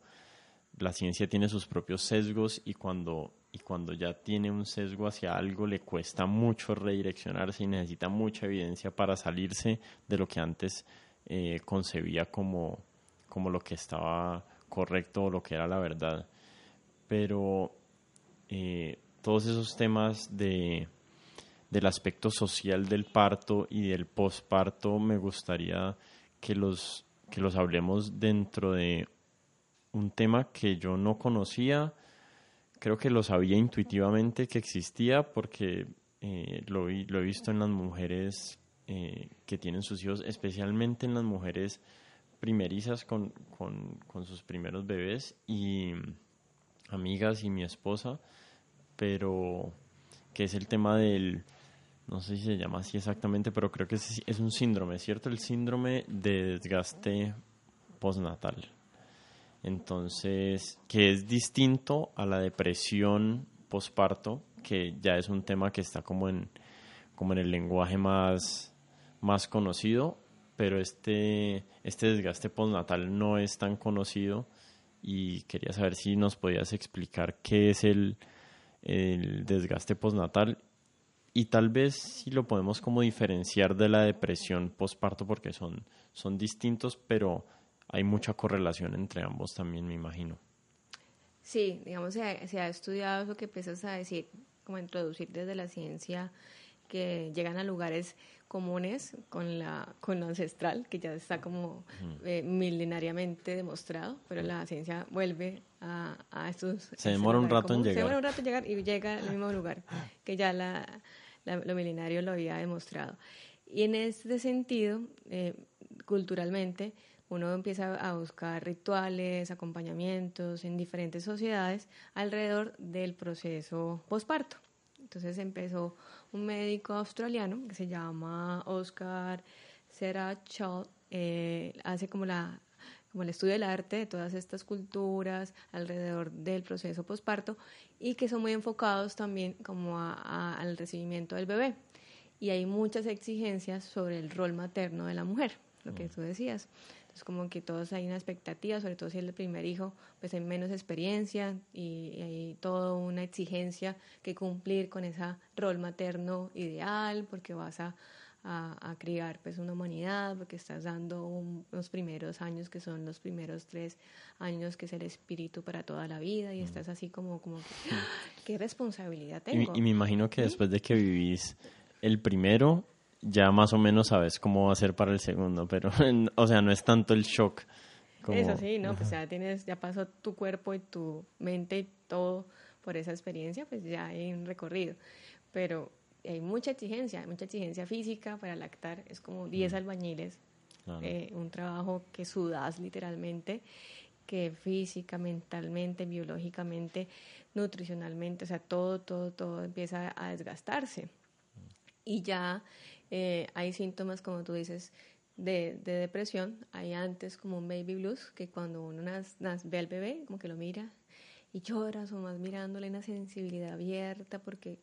la ciencia tiene sus propios sesgos y cuando y cuando ya tiene un sesgo hacia algo le cuesta mucho redireccionarse y necesita mucha evidencia para salirse de lo que antes eh, concebía como, como lo que estaba correcto o lo que era la verdad. Pero eh, todos esos temas de, del aspecto social del parto y del posparto me gustaría que los, que los hablemos dentro de un tema que yo no conocía. Creo que lo sabía intuitivamente que existía porque eh, lo, lo, he visto en las mujeres eh, que tienen sus hijos, especialmente en las mujeres primerizas con, con, sus primeros bebés y amigas y mi esposa, pero que es el tema del, no sé si se llama así exactamente, pero creo que es, es un síndrome, ¿cierto? El síndrome de desgaste postnatal. Entonces, que es distinto a la depresión posparto, que ya es un tema que está como en, como en el lenguaje más, más conocido, pero este, este desgaste postnatal no es tan conocido y quería saber si nos podías explicar qué es el, el desgaste postnatal y tal vez si lo podemos como diferenciar de la depresión postparto porque son, son distintos, pero hay mucha correlación entre ambos también, me imagino. Sí, digamos, se ha, se ha estudiado eso que empiezas a decir, como introducir desde la ciencia, que llegan a lugares comunes con la con lo ancestral, que ya está como eh, milenariamente demostrado, pero la ciencia vuelve a, a estos... Se demora un rato en llegar. Se demora un rato en llegar y llega al mismo lugar que ya la, lo milenario lo había demostrado. Y en este sentido, eh, culturalmente, uno empieza a buscar rituales, acompañamientos en diferentes sociedades alrededor del proceso posparto. Entonces empezó un médico australiano que se llama Oscar Serachal, eh, hace como la como el estudio del arte de todas estas culturas alrededor del proceso posparto y que son muy enfocados también como al recibimiento del bebé. Y hay muchas exigencias sobre el rol materno de la mujer, lo que mm. tú decías. Es como que todos hay una expectativa, sobre todo si es el primer hijo, pues hay menos experiencia y, hay toda una exigencia que cumplir con ese rol materno ideal, porque vas a, a, criar pues una humanidad, porque estás dando unos primeros años que son los primeros tres años que es el espíritu para toda la vida y mm. estás así como, como ¿qué responsabilidad tengo? Y, me imagino que después de que vivís el primero, ya más o menos sabes cómo va a ser para el segundo, pero, o sea, no es tanto el shock. Como... Eso sí, ¿no? Pues ya tienes, ya pasó tu cuerpo y tu mente y todo por esa experiencia, pues ya hay un recorrido. Pero hay mucha exigencia, hay mucha exigencia física para lactar, es como 10 albañiles, eh, un trabajo que sudas literalmente que física, mentalmente, biológicamente, nutricionalmente, o sea, todo, todo, todo empieza a desgastarse. Y ya eh, hay síntomas, como tú dices, de, depresión. Hay antes como un baby blues, que cuando uno ve al bebé, como que lo mira y llora, o más mirándole una sensibilidad abierta, porque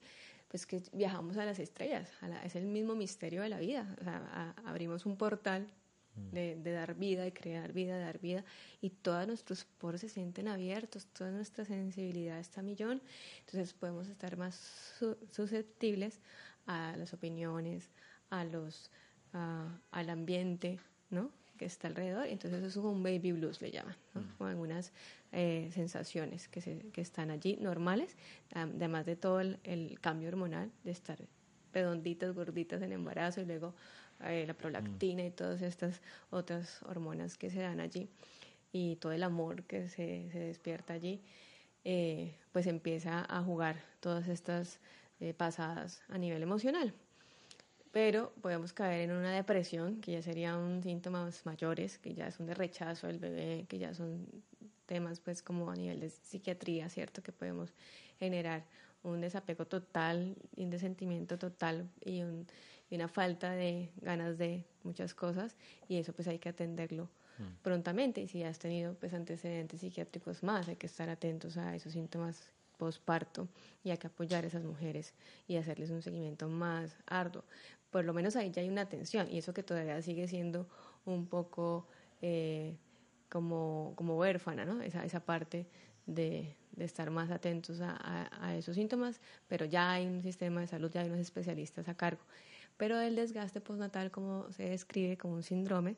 pues que viajamos a las estrellas, es el mismo misterio de la vida. O sea, abrimos un portal de, dar vida, de crear vida, de dar vida, y todos nuestros poros se sienten abiertos, toda nuestra sensibilidad está a millón, entonces podemos estar más susceptibles a las opiniones, a los, al ambiente, ¿no? que está alrededor, entonces eso es un baby blues le llaman, ¿no? con algunas eh, sensaciones que, se, que están allí normales, además de todo el, el, cambio hormonal de estar redonditas, gorditas en embarazo y luego eh, la prolactina y todas estas otras hormonas que se dan allí y todo el amor que se, se despierta allí, eh, pues empieza a jugar todas estas eh, pasadas a nivel emocional. Pero podemos caer en una depresión, que ya serían síntomas mayores, que ya son de rechazo del bebé, que ya son temas pues como a nivel de psiquiatría, ¿cierto? Que podemos generar un desapego total, un desentimiento total y un y una falta de ganas de muchas cosas y eso pues hay que atenderlo mm. prontamente y si has tenido pues antecedentes psiquiátricos más hay que estar atentos a esos síntomas posparto y hay que apoyar a esas mujeres y hacerles un seguimiento más arduo. Por lo menos ahí ya hay una atención y eso que todavía sigue siendo un poco eh, como, como huérfana, ¿no? Esa, esa parte de, de estar más atentos a, a, a, esos síntomas, pero ya hay un sistema de salud, ya hay unos especialistas a cargo. Pero el desgaste postnatal, como se describe como un síndrome,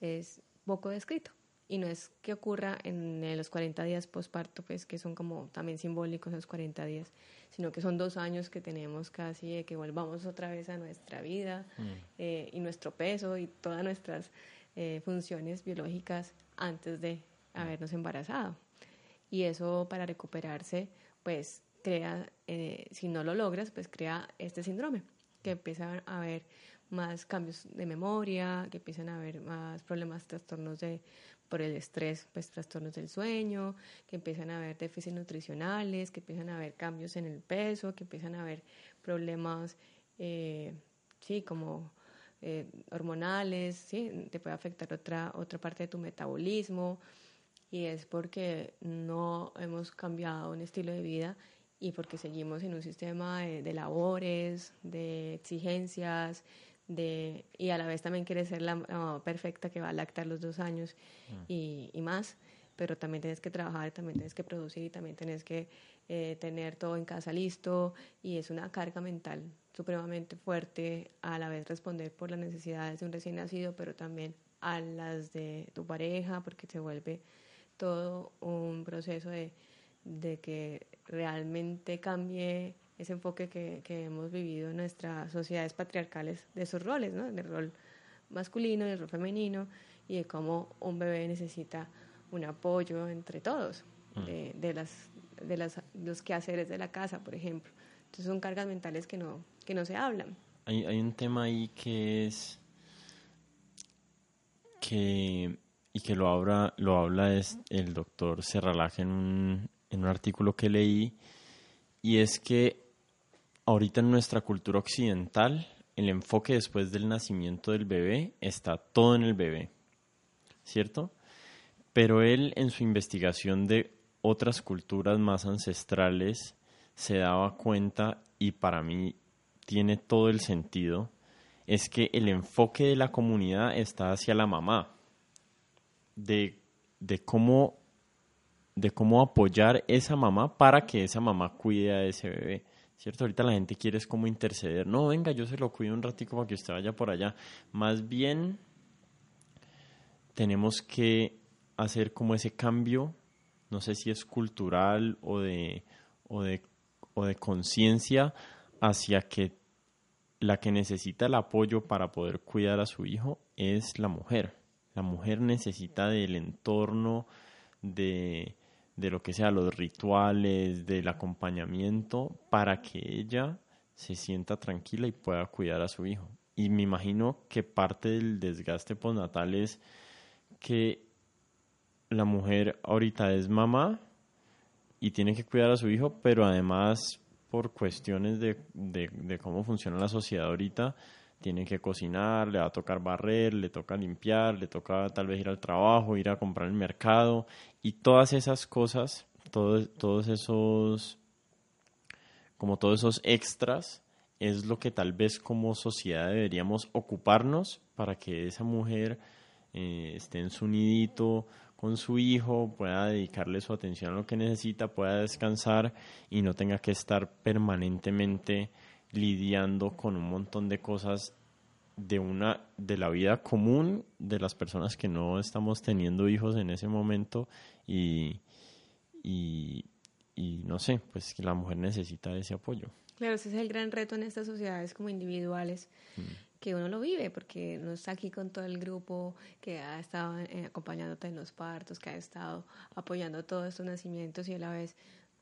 es poco descrito. Y no es que ocurra en, los 40 días postparto, pues que son como también simbólicos esos 40 días, sino que son dos años que tenemos casi de que volvamos otra vez a nuestra vida mm. eh, y nuestro peso y todas nuestras eh, funciones biológicas antes de habernos embarazado. Y eso para recuperarse, pues crea, eh, si no lo logras, pues crea este síndrome que empiezan a haber más cambios de memoria, que empiezan a haber más problemas, trastornos de, por el estrés, pues trastornos del sueño, que empiezan a haber déficits nutricionales, que empiezan a haber cambios en el peso, que empiezan a haber problemas, eh, sí, como eh, hormonales, sí, te puede afectar otra, otra parte de tu metabolismo. Y es porque no hemos cambiado un estilo de vida y porque seguimos en un sistema de, labores, de exigencias, de, y a la vez también quieres ser la perfecta que va a lactar los dos años mm. y, y, más, pero también tienes que trabajar, también tienes que producir y también tienes que eh, tener todo en casa listo y es una carga mental supremamente fuerte a la vez responder por las necesidades de un recién nacido, pero también a las de tu pareja, porque se vuelve todo un proceso de de que realmente cambie ese enfoque que, que, hemos vivido en nuestras sociedades patriarcales de esos roles, ¿no? del rol masculino, del rol femenino y de cómo un bebé necesita un apoyo entre todos, mm. de, de, las, de las, los quehaceres de la casa, por ejemplo. Entonces son cargas mentales que no, que no se hablan. Hay, hay un tema ahí que es que y que lo habla, lo habla es el doctor Serralaje en un, en un artículo que leí, y es que ahorita en nuestra cultura occidental, el enfoque después del nacimiento del bebé está todo en el bebé, ¿cierto? Pero él en su investigación de otras culturas más ancestrales se daba cuenta, y para mí tiene todo el sentido, es que el enfoque de la comunidad está hacia la mamá, de, de cómo de cómo apoyar esa mamá para que esa mamá cuide a ese bebé. ¿Cierto? Ahorita la gente quiere es como interceder. No, venga, yo se lo cuido un ratico para que usted vaya por allá. Más bien tenemos que hacer como ese cambio, no sé si es cultural o de, o de, o de conciencia, hacia que la que necesita el apoyo para poder cuidar a su hijo es la mujer. La mujer necesita del entorno, de, de lo que sea, los rituales, del acompañamiento, para que ella se sienta tranquila y pueda cuidar a su hijo. Y me imagino que parte del desgaste postnatal es que la mujer ahorita es mamá y tiene que cuidar a su hijo, pero además por cuestiones de, de, cómo funciona la sociedad ahorita, tiene que cocinar, le va a tocar barrer, le toca limpiar, le toca tal vez ir al trabajo, ir a comprar el mercado y todas esas cosas, todos, esos, como todos esos extras, es lo que tal vez como sociedad deberíamos ocuparnos para que esa mujer eh, esté en su nidito con su hijo, pueda dedicarle su atención a lo que necesita, pueda descansar y no tenga que estar permanentemente lidiando con un montón de cosas de una de la vida común de las personas que no estamos teniendo hijos en ese momento y, y, no sé, pues que la mujer necesita ese apoyo. Claro, ese es el gran reto en estas sociedades como individuales. Mm que uno lo vive, porque no está aquí con todo el grupo que ha estado eh, acompañándote en los partos, que ha estado apoyando todos estos nacimientos y a la vez,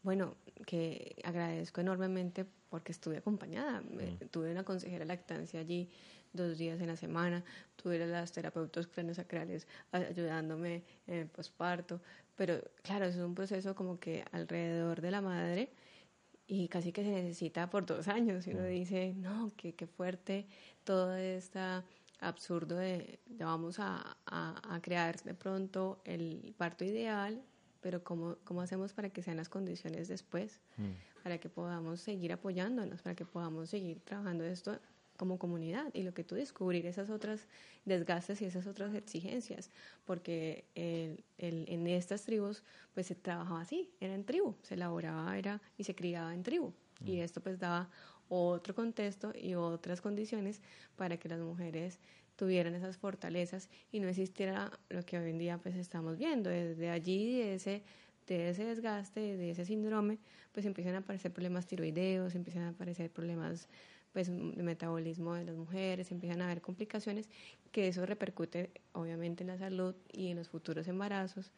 bueno, que agradezco enormemente porque estuve acompañada. Mm. Tuve una consejera lactancia allí dos días en la semana, tuve las terapeutas craniosacrales ayudándome en el posparto, pero claro, es un proceso como que alrededor de la madre y casi que se necesita por dos años. Y uno mm. dice, no, qué, qué fuerte todo este absurdo de, vamos a, a, crear de pronto el parto ideal, pero ¿cómo, ¿cómo hacemos para que sean las condiciones después? Mm. Para que podamos seguir apoyándonos, para que podamos seguir trabajando esto como comunidad y lo que tú descubrir esas otras desgastes y esas otras exigencias, porque el, el, en estas tribus pues se trabajaba así, era en tribu, se elaboraba era, y se criaba en tribu y mm. esto pues daba otro contexto y otras condiciones para que las mujeres tuvieran esas fortalezas y no existiera lo que hoy en día pues estamos viendo. Desde allí de ese de ese desgaste de ese síndrome pues empiezan a aparecer problemas tiroideos empiezan a aparecer problemas pues de metabolismo de las mujeres, empiezan a haber complicaciones, que eso repercute obviamente en la salud y en los futuros embarazos.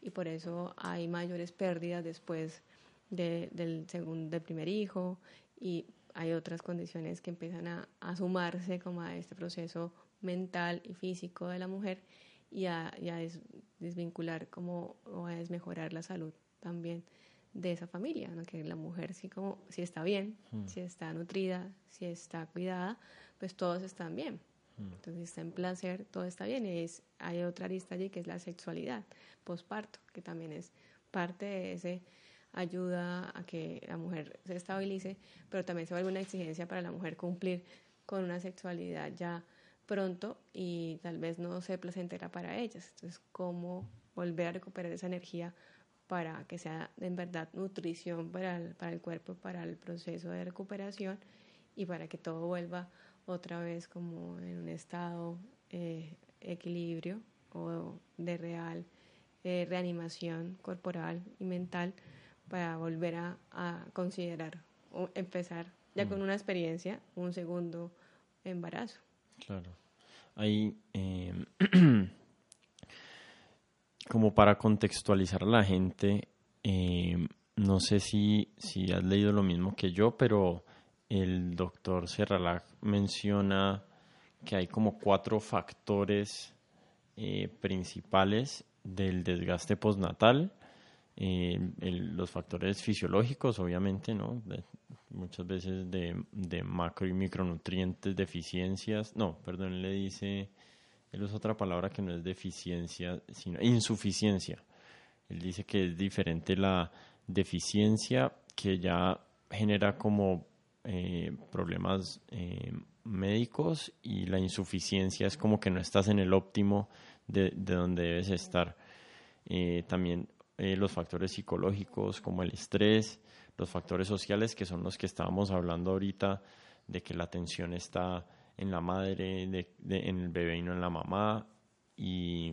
Y por eso hay mayores pérdidas después del, segundo, del primer hijo. Y hay otras condiciones que empiezan a, sumarse como a este proceso mental y físico de la mujer y a, desvincular como o a desmejorar la salud también de esa familia, que la mujer sí como si está bien, hmm. si está nutrida, si está cuidada, pues todos están bien. Hmm. Entonces está en placer, todo está bien. Y es, hay otra lista allí que es la sexualidad, posparto, que también es parte de ese ayuda a que la mujer se estabilice, pero también se vuelve una exigencia para la mujer cumplir con una sexualidad ya pronto y tal vez no sea placentera para ellas. Entonces, cómo volver a recuperar esa energía para que sea en verdad nutrición para el, para el cuerpo, para el proceso de recuperación y para que todo vuelva otra vez como en un estado eh, equilibrio o de real eh, reanimación corporal y mental para volver a, a considerar o empezar ya mm. con una experiencia un segundo embarazo. Claro. Hay eh, como para contextualizar a la gente, eh, no sé si, si has leído lo mismo que yo, pero el doctor Serralak menciona que hay como cuatro factores eh, principales del desgaste postnatal. Eh, los factores fisiológicos, obviamente, ¿no? Muchas veces de, de, macro y micronutrientes, deficiencias. No, perdón, le dice él usa otra palabra que no es deficiencia, sino insuficiencia. Él dice que es diferente la deficiencia que ya genera como eh, problemas eh, médicos y la insuficiencia es como que no estás en el óptimo de, donde debes estar. Eh, también los factores psicológicos como el estrés, los factores sociales que son los que estábamos hablando ahorita, de que la tensión está en la madre, en el bebé y no en la mamá. Y,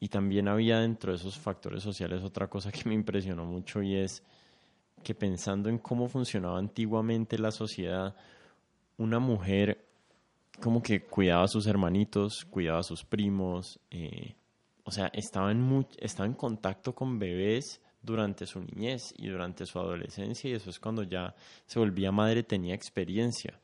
y también había dentro de esos factores sociales otra cosa que me impresionó mucho y es que pensando en cómo funcionaba antiguamente la sociedad, una mujer como que cuidaba a sus hermanitos, cuidaba a sus primos, eh, o sea, estaba en, estaba en contacto con bebés durante su niñez y durante su adolescencia y eso es cuando ya se volvía madre, tenía experiencia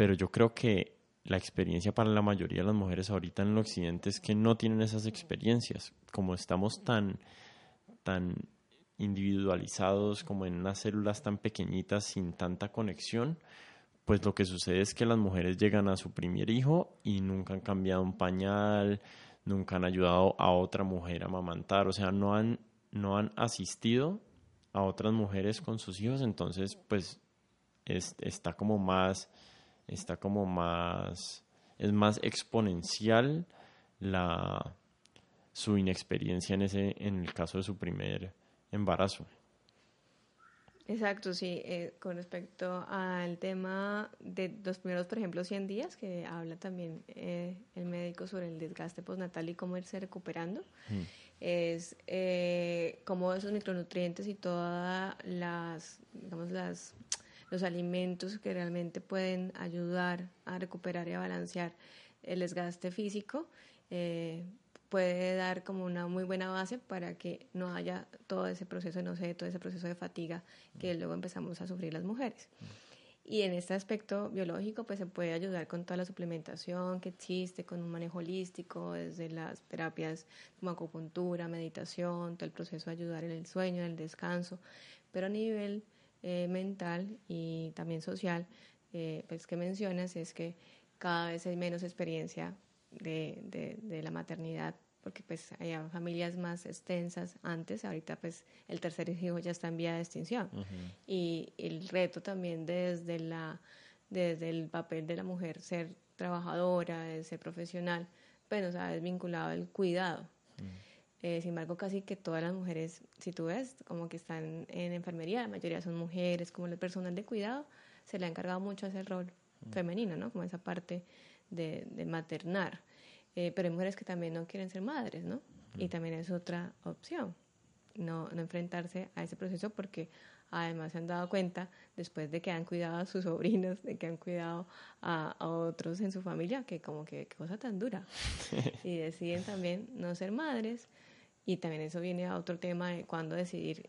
pero yo creo que la experiencia para la mayoría de las mujeres ahorita en el occidente es que no tienen esas experiencias. Como estamos tan, tan individualizados, como en unas células tan pequeñitas, sin tanta conexión, pues lo que sucede es que las mujeres llegan a su primer hijo y nunca han cambiado un pañal, nunca han ayudado a otra mujer a amamantar, o sea, no han, no han asistido a otras mujeres con sus hijos, entonces pues está como más, está como más, es más exponencial la su inexperiencia en ese, en el caso de su primer embarazo. Exacto, sí. Eh, con respecto al tema de los primeros, por ejemplo, 100 días, que habla también eh, el médico sobre el desgaste postnatal y cómo irse recuperando, mm. Es eh, cómo esos micronutrientes y todas las, digamos, las, los alimentos que realmente pueden ayudar a recuperar y a balancear el desgaste físico, eh, puede dar como una muy buena base para que no haya todo ese proceso, no sé, todo ese proceso de fatiga que luego empezamos a sufrir las mujeres. Y en este aspecto biológico, pues se puede ayudar con toda la suplementación que existe, con un manejo holístico, desde las terapias como acupuntura, meditación, todo el proceso de ayudar en el sueño, en el descanso, pero a nivel eh, mental y también social, eh, pues que mencionas es que cada vez hay menos experiencia de, de, la maternidad, porque pues hay familias más extensas antes, ahorita pues el tercer hijo ya está en vía de extinción. Y el reto también desde, la, desde el papel de la mujer, ser trabajadora, ser profesional, pues nos ha desvinculado el cuidado. Eh, sin embargo, casi que todas las mujeres, si tú ves, como que están en enfermería, la mayoría son mujeres, como el personal de cuidado, se le ha encargado mucho ese rol femenino, ¿no? Como esa parte de, de maternar. Eh, pero hay mujeres que también no quieren ser madres, ¿no? Y también es otra opción, no, no enfrentarse a ese proceso porque además se han dado cuenta, después de que han cuidado a sus sobrinos, de que han cuidado a, a otros en su familia, que como que qué cosa tan dura. y deciden también no ser madres. Y también eso viene a otro tema de cuándo decidir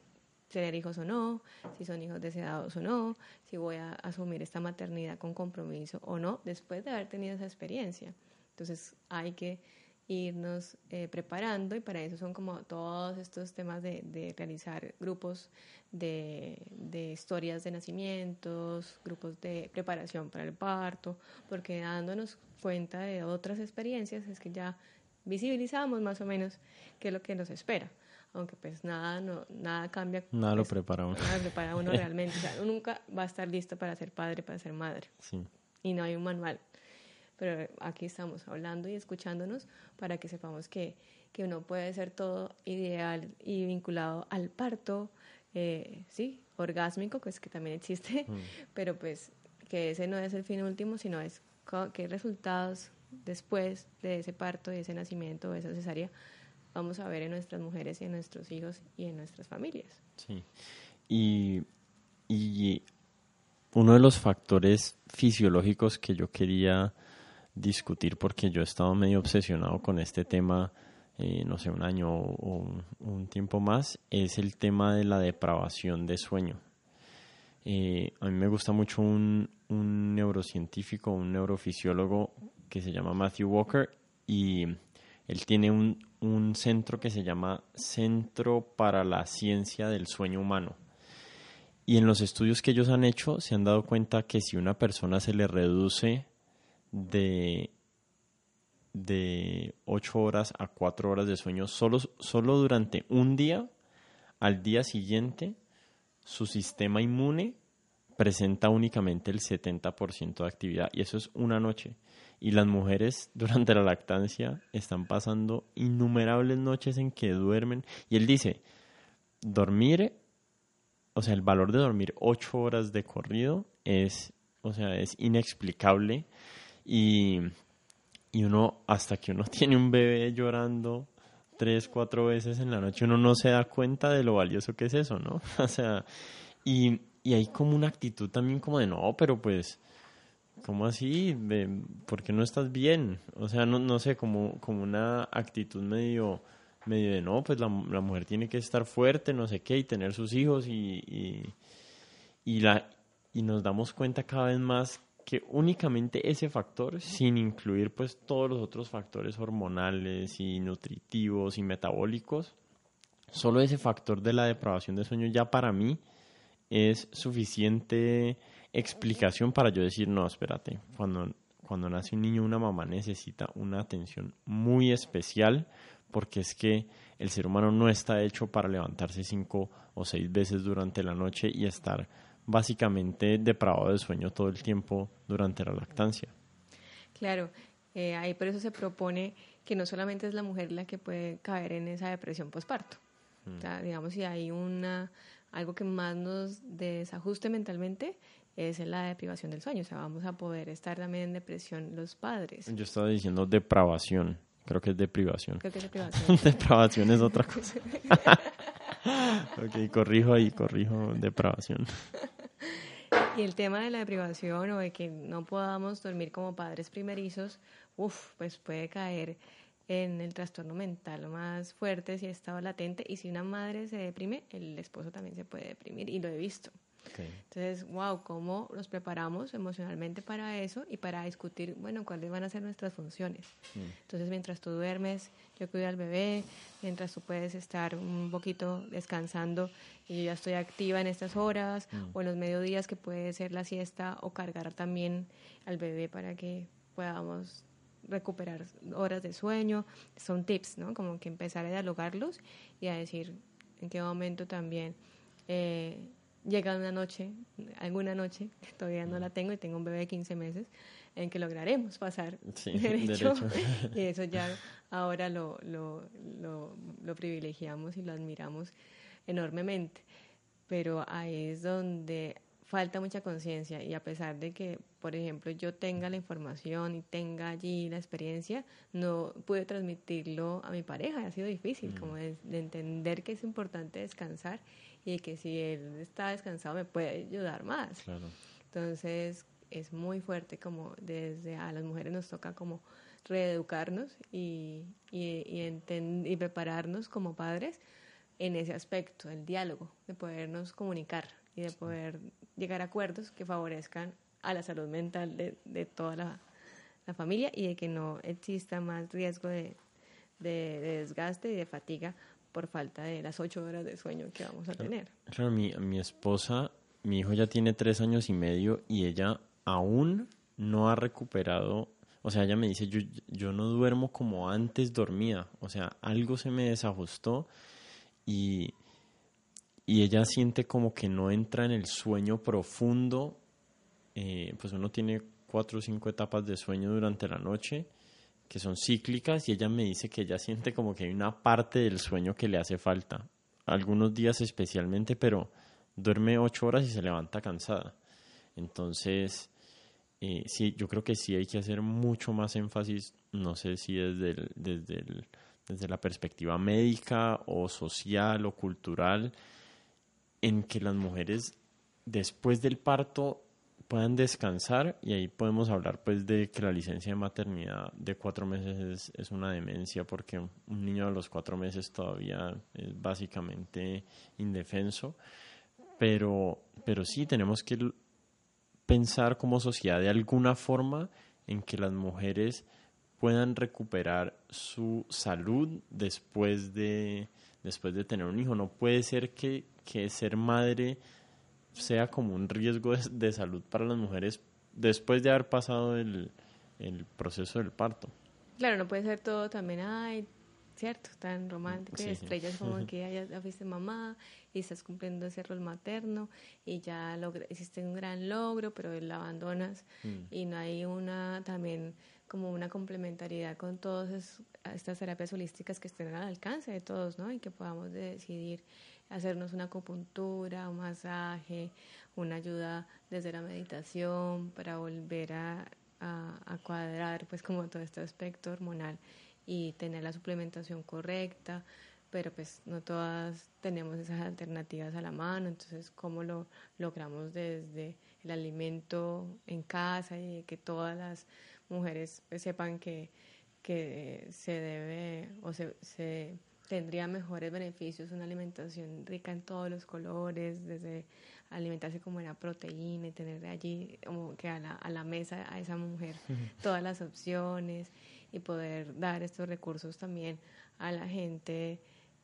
tener hijos o no, si son hijos deseados o no, si voy a asumir esta maternidad con compromiso o no, después de haber tenido esa experiencia. Entonces hay que irnos eh, preparando y para eso son como todos estos temas de, realizar grupos de, de, historias de nacimientos, grupos de preparación para el parto, porque dándonos cuenta de otras experiencias es que ya visibilizamos más o menos qué es lo que nos espera. Aunque pues nada no nada cambia. Nada lo pues, prepara uno. nada lo prepara uno realmente. O sea, uno nunca va a estar listo para ser padre para ser madre. Sí. y no hay un manual pero aquí estamos hablando y escuchándonos para que sepamos que, que uno puede ser todo ideal y vinculado al parto eh, sí orgásmico pues que también existe mm. pero pues que ese no es el fin último sino es qué resultados después de ese parto, de ese nacimiento, de esa cesárea, vamos a ver en nuestras mujeres y en nuestros hijos y en nuestras familias. Sí. Y, uno de los factores fisiológicos que yo quería discutir, porque yo he estado medio obsesionado con este tema, eh, no sé, un año o un, tiempo más, es el tema de la depravación de sueño. Eh, a mí me gusta mucho un, un neurocientífico, un neurofisiólogo que se llama Matthew Walker y él tiene un, un centro que se llama Centro para la Ciencia del Sueño Humano. Y en los estudios que ellos han hecho se han dado cuenta que si una persona se le reduce de, de 8 horas a 4 horas de sueño solo, solo durante un día, al día siguiente su sistema inmune presenta únicamente el 70% de actividad y eso es una noche. Y las mujeres durante la lactancia están pasando innumerables noches en que duermen. Y él dice, dormir, o sea, el valor de dormir ocho horas de corrido es, o sea, es inexplicable. Y, y uno, hasta que uno tiene un bebé llorando tres, cuatro veces en la noche, uno no se da cuenta de lo valioso que es eso, ¿no? O sea, y, y hay como una actitud también como de, no, pero pues ¿Cómo así? ¿Por qué no estás bien? O sea, no, no sé, como, como una actitud medio, medio de no, pues la, la mujer tiene que estar fuerte, no sé qué, y tener sus hijos y, y, y, la, y nos damos cuenta cada vez más que únicamente ese factor, sin incluir pues todos los otros factores hormonales y nutritivos y metabólicos, solo ese factor de la depravación de sueño ya para mí es suficiente explicación para yo decir, no, espérate, cuando, cuando nace un niño una mamá necesita una atención muy especial porque es que el ser humano no está hecho para levantarse cinco o seis veces durante la noche y estar básicamente depravado de sueño todo el tiempo durante la lactancia. Claro, eh, ahí por eso se propone que no solamente es la mujer la que puede caer en esa depresión postparto. O sea, mm. digamos, si hay una algo que más nos desajuste mentalmente es la deprivación del sueño. O sea, vamos a poder estar también en depresión los padres. Yo estaba diciendo depravación. Creo que es deprivación. Creo que es deprivación. depravación es otra cosa. ok, corrijo ahí, corrijo depravación. Y el tema de la deprivación o de que no podamos dormir como padres primerizos, uff, pues puede caer en el trastorno mental más fuerte si ha estado latente y si una madre se deprime, el esposo también se puede deprimir y lo he visto. Entonces, wow, cómo nos preparamos emocionalmente para eso y para discutir, bueno, cuáles van a ser nuestras funciones. Mm. Entonces, mientras tú duermes, yo cuido al bebé, mientras tú puedes estar un poquito descansando y yo ya estoy activa en estas horas, mm. o en los mediodías que puede ser la siesta, o cargar también al bebé para que podamos recuperar horas de sueño. Son tips, ¿no? Como que empezar a dialogarlos y a decir en qué momento también eh, llega una noche, alguna noche, que todavía no la tengo y tengo un bebé de 15 meses, en que lograremos pasar derecho, y eso ya ahora lo, lo, lo, lo privilegiamos y lo admiramos enormemente. Pero ahí es donde falta mucha conciencia y a pesar de que, por ejemplo, yo tenga la información y tenga allí la experiencia, no pude transmitirlo a mi pareja. Ha sido difícil, como de, entender que es importante descansar y que si él está descansado me puede ayudar más. Entonces, es muy fuerte como desde a las mujeres nos toca como reeducarnos y, y, y prepararnos como padres en ese aspecto, el diálogo, de podernos comunicar y de poder llegar a acuerdos que favorezcan a la salud mental de, de toda la, la, familia y de que no exista más riesgo de, de, desgaste y de fatiga por falta de las ocho horas de sueño que vamos a tener. Claro, mi, mi esposa, mi hijo ya tiene tres años y medio y ella aún no ha recuperado, o sea, ella me dice, yo, yo no duermo como antes dormía, o sea, algo se me desajustó y y ella siente como que no entra en el sueño profundo, eh, pues uno tiene cuatro o cinco etapas de sueño durante la noche que son cíclicas y ella me dice que ella siente como que hay una parte del sueño que le hace falta, algunos días especialmente, pero duerme ocho horas y se levanta cansada. Entonces, eh, sí, yo creo que sí hay que hacer mucho más énfasis, no sé si desde, desde, desde la perspectiva médica o social o cultural, en que las mujeres después del parto puedan descansar y ahí podemos hablar pues de que la licencia de maternidad de cuatro meses es, una demencia porque un niño a los cuatro meses todavía es básicamente indefenso. Pero pero sí tenemos que pensar como sociedad de alguna forma en que las mujeres puedan recuperar su salud después de después de tener un hijo. No puede ser que que ser madre sea como un riesgo de, salud para las mujeres después de haber pasado el, el, proceso del parto. Claro, no puede ser todo también, ay, cierto, tan romántico y estrellas como que ya, fuiste mamá y estás cumpliendo ese rol materno y ya hiciste un gran logro, pero la abandonas mm. y no hay una también como una complementariedad con todas estas terapias holísticas que estén al alcance de todos, ¿no? Y que podamos decidir hacernos una acupuntura, un masaje, una ayuda desde la meditación para volver a, a, cuadrar pues como todo este aspecto hormonal y tener la suplementación correcta, pero pues no todas tenemos esas alternativas a la mano, entonces cómo lo logramos desde el alimento en casa y que todas las mujeres pues, sepan que, que se debe o se, se tendría mejores beneficios una alimentación rica en todos los colores, desde alimentarse como era proteína y tener allí como que a la, a la mesa a esa mujer todas las opciones y poder dar estos recursos también a la gente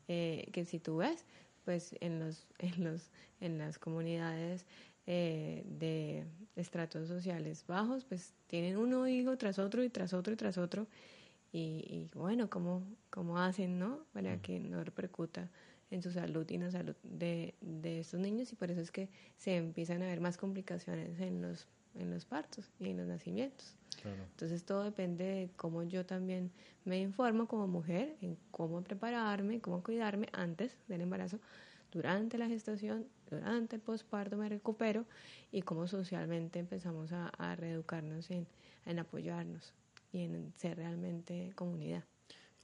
eh, que si tú ves pues en los en los en las comunidades eh, de estratos sociales bajos pues tienen uno hijo tras otro y tras otro y tras otro y, bueno cómo cómo hacen no para que no repercuta en su salud y en la salud de, de estos niños y por eso es que se empiezan a ver más complicaciones en los, en los partos y en los nacimientos. Entonces todo depende de cómo yo también me informo como mujer en cómo prepararme, cómo cuidarme antes del embarazo, durante la gestación, durante el posparto me recupero y cómo socialmente empezamos a, a reeducarnos en, en apoyarnos y en ser realmente comunidad.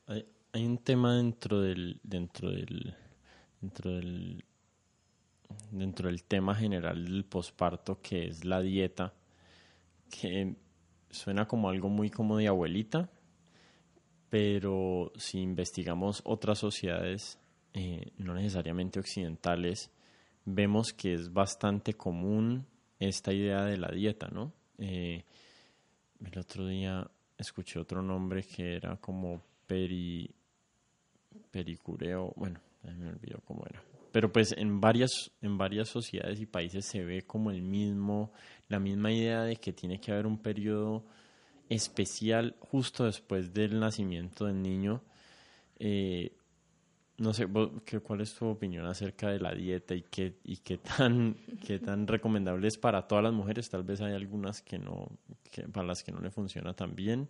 Hay, un tema dentro del, dentro del, dentro del, dentro del tema general del posparto que es la dieta, que suena como algo muy como de abuelita, pero si investigamos otras sociedades, eh, no necesariamente occidentales, vemos que es bastante común esta idea de la dieta, ¿no? Eh, el otro día escuché otro nombre que era como peri, pericureo, bueno, me olvidó cómo era. Pero pues en varias, en varias sociedades y países se ve como el mismo, la misma idea de que tiene que haber un periodo especial justo después del nacimiento del niño. Eh, no sé, ¿cuál es tu opinión acerca de la dieta y qué, y qué tan, qué tan recomendable es para todas las mujeres? Tal vez hay algunas que no, que, para las que no le funciona tan bien.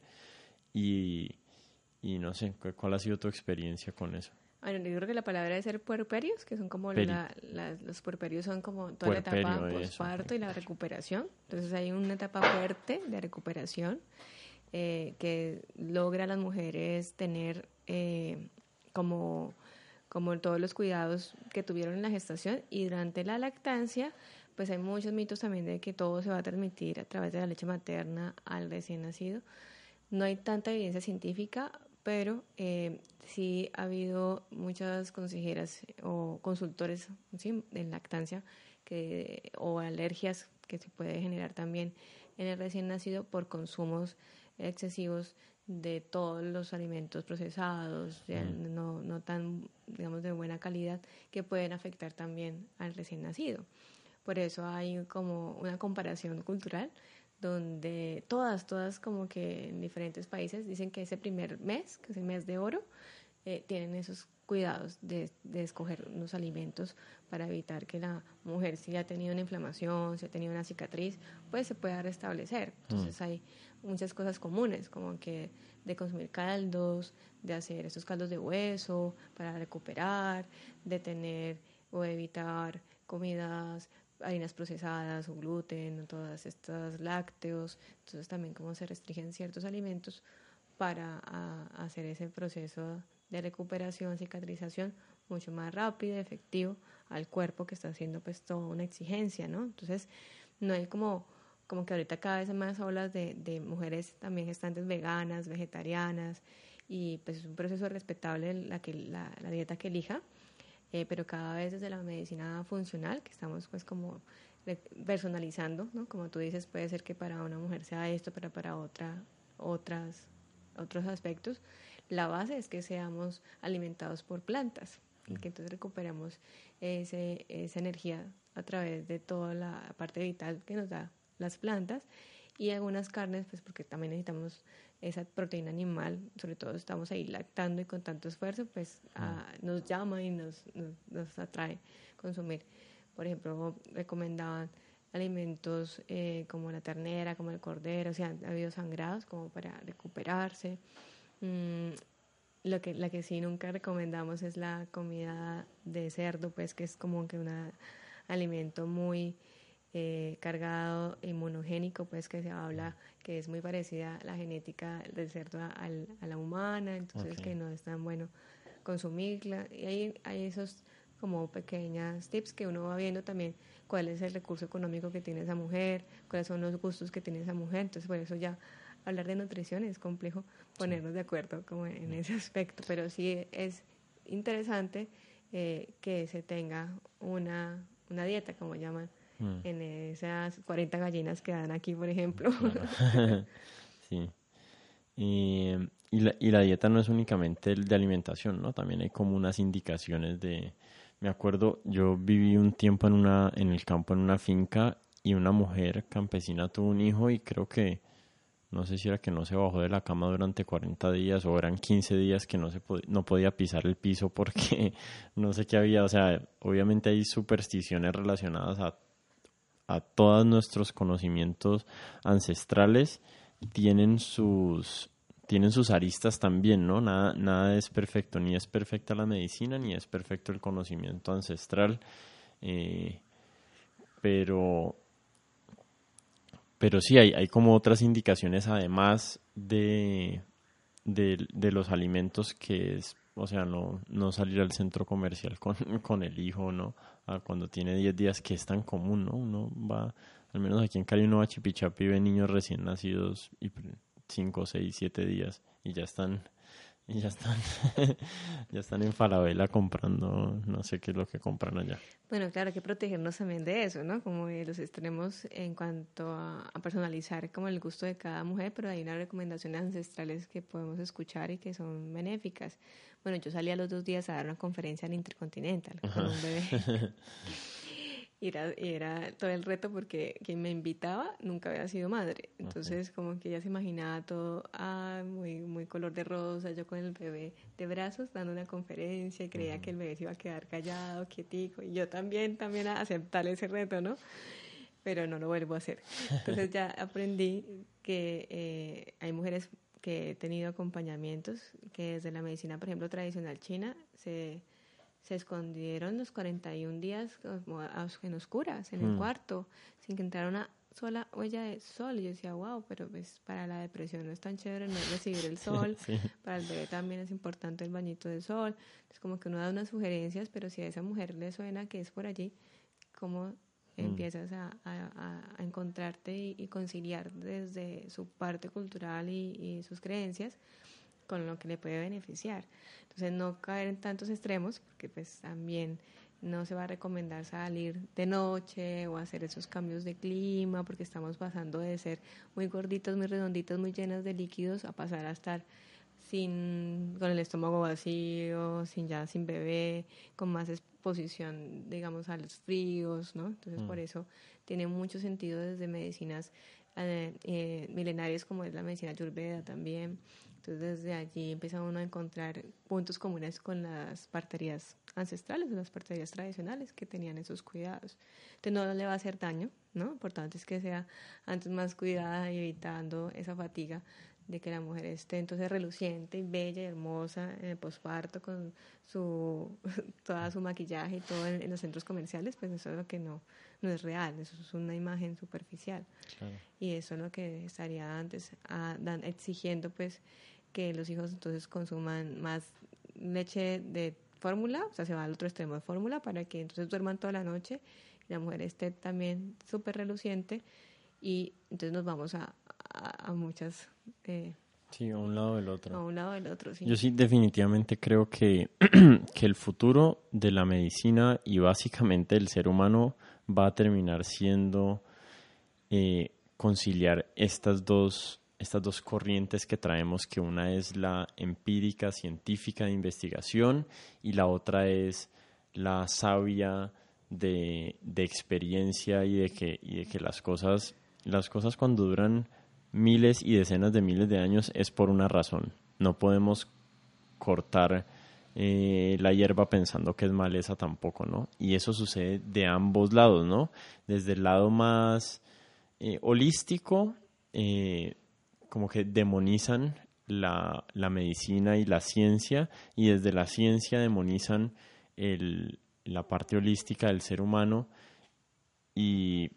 Y, y no sé, ¿cuál ha sido tu experiencia con eso? Bueno, yo creo que la palabra debe ser puerperios, que son como la, los puerperios son como toda la etapa posparto y la recuperación. Entonces hay una etapa fuerte de recuperación eh, que logra a las mujeres tener eh, como, como todos los cuidados que tuvieron en la gestación y durante la lactancia pues hay muchos mitos también de que todo se va a transmitir a través de la leche materna al recién nacido. No hay tanta evidencia científica, pero eh, sí ha habido muchas consejeras o consultores en lactancia que, o alergias que se puede generar también en el recién nacido por consumos excesivos de todos los alimentos procesados, mm. no, no tan, digamos, de buena calidad, que pueden afectar también al recién nacido. Por eso hay como una comparación cultural donde todas, todas como que en diferentes países dicen que ese primer mes, que es el mes de oro, eh, tienen esos cuidados de, de, escoger unos alimentos para evitar que la mujer, si ha tenido una inflamación, si ha tenido una cicatriz, pues se pueda restablecer. Entonces mm. hay muchas cosas comunes, como que de consumir caldos, de hacer esos caldos de hueso para recuperar, de tener o evitar comidas harinas procesadas o gluten todas estas lácteos. Entonces también cómo se restringen ciertos alimentos para hacer ese proceso de recuperación, cicatrización mucho más rápido, efectivo al cuerpo que está haciendo pues toda una exigencia, ¿no? Entonces no hay como como que ahorita cada vez hay más olas de, de mujeres también gestantes veganas, vegetarianas y pues es un proceso respetable la, que, la, la dieta que elija eh, pero cada vez desde la medicina funcional, que estamos pues como personalizando, ¿no? Como tú dices, puede ser que para una mujer sea esto, pero para otra, otras, otros aspectos. La base es que seamos alimentados por plantas y que entonces recuperemos ese, esa energía a través de toda la parte vital que nos da las plantas y algunas carnes, pues porque también necesitamos esa proteína animal, sobre todo estamos ahí lactando y con tanto esfuerzo, pues nos llama y nos, nos, atrae consumir. Por ejemplo, recomendaban alimentos eh, como la ternera, como el cordero, o sea, ha habido sangrados como para recuperarse. Mm, lo que, la que sí nunca recomendamos es la comida de cerdo, pues que es como que un alimento muy eh, cargado inmunogénico, pues que se habla que es muy parecida la genética del cerdo a, la humana, entonces que no es tan bueno consumirla. Y hay, hay esos como pequeñas tips que uno va viendo también cuál es el recurso económico que tiene esa mujer, cuáles son los gustos que tiene esa mujer, entonces por eso ya hablar de nutrición es complejo ponernos de acuerdo como en ese aspecto, pero sí es interesante eh, que se tenga una, una dieta, como llaman mm. en esas 40 gallinas que dan aquí, por ejemplo. sí. Y, la, y la dieta no es únicamente de alimentación, ¿no? También hay como unas indicaciones de... Me acuerdo, yo viví un tiempo en, una, en el campo, en una finca, y una mujer campesina tuvo un hijo y creo que no sé si era que no se bajó de la cama durante 40 días o eran 15 días que no, se no podía pisar el piso porque no sé qué había. O sea, obviamente hay supersticiones relacionadas a, a todos nuestros conocimientos ancestrales. Tienen sus, tienen sus aristas también, ¿no? Nada, nada es perfecto, ni es perfecta la medicina, ni es perfecto el conocimiento ancestral. Eh, pero pero sí, hay, hay como otras indicaciones además de, de, los alimentos que es, o sea, no, no salir al centro comercial con, con el hijo, ¿no? Cuando tiene 10 días, que es tan común, ¿no? Uno va, al menos aquí en Cali uno va a Chipichapi y ve niños recién nacidos y 5, 6, 7 días y ya están y ya están, ya están en Falabella comprando, no sé qué es lo que compran allá. Bueno, claro, hay que protegernos también de eso, ¿no? Como de los extremos en cuanto a, personalizar como el gusto de cada mujer, pero hay unas recomendaciones ancestrales que podemos escuchar y que son benéficas. Bueno, yo salí a los dos días a dar una conferencia en Intercontinental con un bebé. Y era, era todo el reto porque quien me invitaba nunca había sido madre. Entonces, como que ella se imaginaba todo ah, muy, muy color de rosa, yo con el bebé de brazos dando una conferencia y creía que el bebé se iba a quedar callado, quietico. Y yo también, también a aceptar ese reto, ¿no? Pero no lo vuelvo a hacer. Entonces ya aprendí que eh, hay mujeres que he tenido acompañamientos que desde la medicina, por ejemplo, tradicional china, se se escondieron los 41 días en oscuras, en el mm. cuarto, sin que entrara una sola huella de sol. Y yo decía, wow, pero pues para la depresión no es tan chévere no recibir el sol. Para el bebé también es importante el bañito de sol. Es como que uno da unas sugerencias, pero si a esa mujer le suena que es por allí, ¿cómo. Empiezas a, a, encontrarte y, conciliar desde su parte cultural y, y sus creencias? con lo que le puede beneficiar. Entonces no caer en tantos extremos, porque pues también no se va a recomendar salir de noche o hacer esos cambios de clima, porque estamos pasando de ser muy gorditos, muy redonditos, muy llenas de líquidos, a pasar a estar sin con el estómago vacío, sin ya sin bebé, con más exposición, digamos, a los fríos, ¿no? Entonces por mm. eso tiene mucho sentido desde medicinas eh, eh, milenarias como es la medicina ayurveda también, entonces desde allí empieza uno a encontrar puntos comunes con las parterías ancestrales, las parterías tradicionales que tenían esos cuidados. Entonces no le va a hacer daño, ¿no? Importante es que sea antes más cuidada y evitando esa fatiga de que la mujer esté entonces reluciente y bella y hermosa en el posparto con su toda su maquillaje y todo en, los centros comerciales, pues eso es lo que no, no es real, eso es una imagen superficial. Y eso es lo que estaría antes a, exigiendo pues que los hijos entonces consuman más leche de fórmula, o sea, se va al otro extremo de fórmula para que entonces duerman toda la noche y la mujer esté también súper reluciente y entonces nos vamos a, a, muchas... Eh, sí, a un lado del otro. A un lado del otro, sí. Yo sí definitivamente creo que, que el futuro de la medicina y básicamente el ser humano va a terminar siendo eh, conciliar estas dos estas dos corrientes que traemos, que una es la empírica, científica de investigación y la otra es la sabia de, de experiencia y de que, y de que las cosas, las cosas cuando duran miles y decenas de miles de años es por una razón. No podemos cortar eh, la hierba pensando que es maleza tampoco, ¿no? Y eso sucede de ambos lados, ¿no? Desde el lado más eh, holístico, eh, como que demonizan la, la, medicina y la ciencia y desde la ciencia demonizan el, la parte holística del ser humano y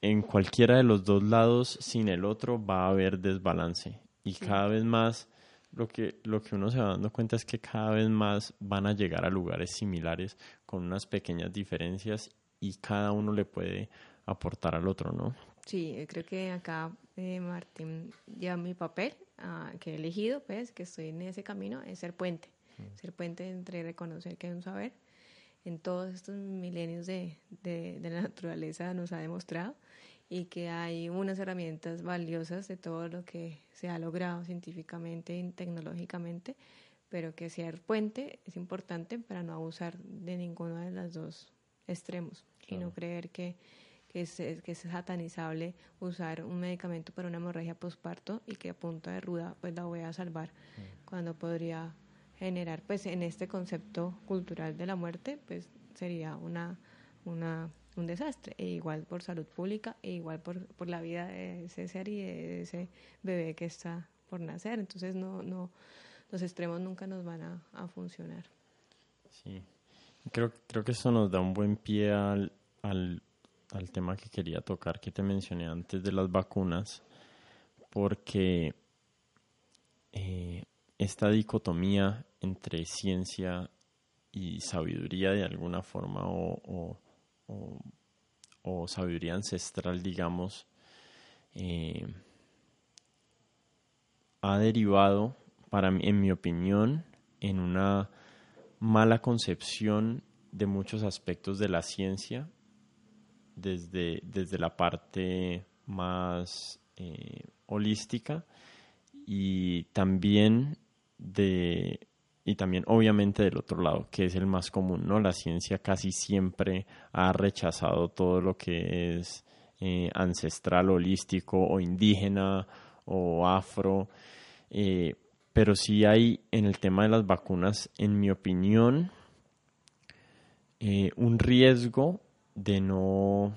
en cualquiera de los dos lados sin el otro va a haber desbalance y cada vez más lo que, lo que uno se va dando cuenta es que cada vez más van a llegar a lugares similares con unas pequeñas diferencias y cada uno le puede aportar al otro, ¿no? Sí, creo que acá eh, Martín lleva mi papel ah, que he elegido, pues, que estoy en ese camino, es ser puente. Mm. Ser puente entre reconocer que hay un saber en todos estos milenios de, de, de la naturaleza nos ha demostrado y que hay unas herramientas valiosas de todo lo que se ha logrado científicamente y tecnológicamente, pero que ser puente es importante para no abusar de ninguno de los dos extremos y no creer que, que, es, que es satanizable usar un medicamento para una hemorragia postparto y que a punta de ruda pues la voy a salvar mm. cuando podría generar pues en este concepto cultural de la muerte pues sería una, una un desastre, e igual por salud pública, e igual por, por la vida de ese ser y de ese bebé que está por nacer. Entonces no, no, los extremos nunca nos van a, funcionar. Sí, creo, creo que eso nos da un buen pie al, al, tema que quería tocar, que te mencioné antes de las vacunas, porque eh, esta dicotomía entre ciencia y sabiduría de alguna forma o, sabiduría ancestral, digamos, eh, ha derivado, para en mi opinión, en una mala concepción de muchos aspectos de la ciencia, desde, desde la parte más eh, holística y también de y también obviamente del otro lado, que es el más común, ¿no? La ciencia casi siempre ha rechazado todo lo que es eh, ancestral, holístico o indígena o afro, eh, pero sí hay en el tema de las vacunas, en mi opinión, eh, un riesgo de no,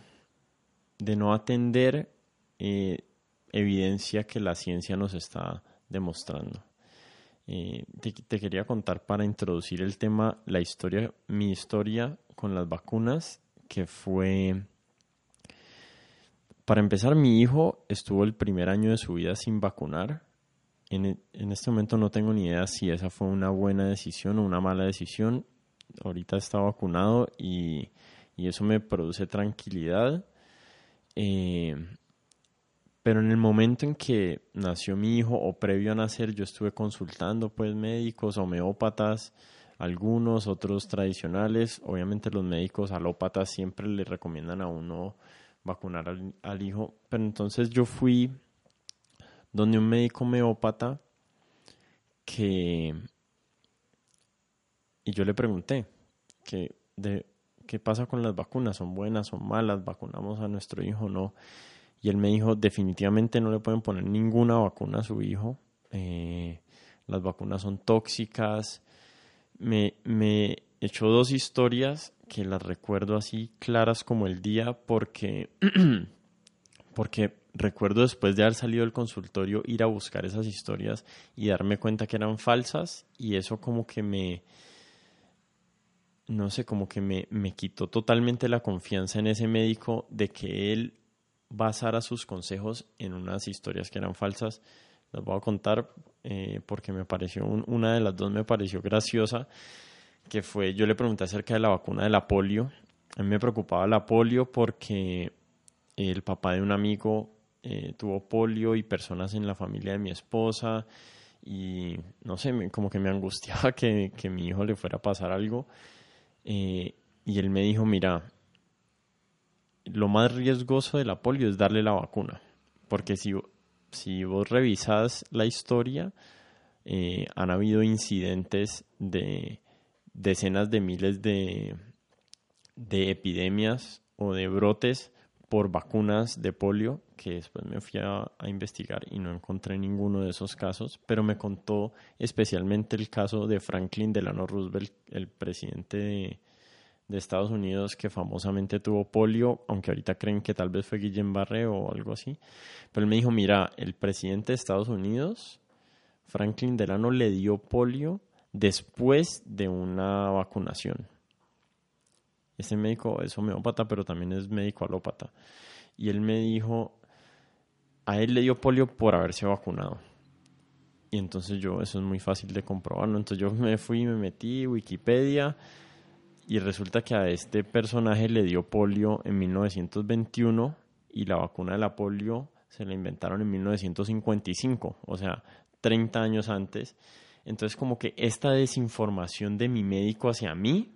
de no atender evidencia que la ciencia nos está demostrando. Eh, te, quería contar para introducir el tema, la historia, mi historia con las vacunas, que fue, para empezar, mi hijo estuvo el primer año de su vida sin vacunar. En, en este momento no tengo ni idea si esa fue una buena decisión o una mala decisión. Ahorita está vacunado y, y eso me produce tranquilidad. Eh, pero en el momento en que nació mi hijo o previo a nacer, yo estuve consultando pues médicos, homeópatas, algunos, otros tradicionales. Obviamente los médicos alópatas siempre le recomiendan a uno vacunar al, hijo. Pero entonces yo fui donde un médico homeópata que... Y yo le pregunté que de, qué pasa con las vacunas, son buenas, son malas, vacunamos a nuestro hijo no. Y él me dijo, definitivamente no le pueden poner ninguna vacuna a su hijo. Eh, las vacunas son tóxicas. Me, me echó dos historias que las recuerdo así claras como el día porque, porque recuerdo después de haber salido del consultorio ir a buscar esas historias y darme cuenta que eran falsas y eso como que me, no sé, como que me, me quitó totalmente la confianza en ese médico de que él basara sus consejos en unas historias que eran falsas. Las voy a contar eh, porque me pareció, una de las dos me pareció graciosa, que fue, yo le pregunté acerca de la vacuna de la polio. A mí me preocupaba la polio porque el papá de un amigo eh, tuvo polio y personas en la familia de mi esposa y no sé, como que me angustiaba que, que mi hijo le fuera a pasar algo. Eh, y él me dijo, mira, lo más riesgoso de la polio es darle la vacuna. Porque si, si vos revisas la historia, eh, han habido incidentes de decenas de miles de, de epidemias o de brotes por vacunas de polio, que después me fui a, a, investigar y no encontré ninguno de esos casos, pero me contó especialmente el caso de Franklin Delano Roosevelt, el presidente de, de Estados Unidos que famosamente tuvo polio, aunque ahorita creen que tal vez fue Guillén Barré o algo así. Pero él me dijo, mira, el presidente de Estados Unidos, Franklin Delano, le dio polio después de una vacunación. Ese médico es homeópata, pero también es médico alópata. Y él me dijo, a él le dio polio por haberse vacunado. Y entonces yo, eso es muy fácil de comprobarlo. Entonces yo me fui, me metí, Wikipedia, y resulta que a este personaje le dio polio en 1921 y la vacuna de la polio se la inventaron en 1955, o sea, 30 años antes. Entonces como que esta desinformación de mi médico hacia mí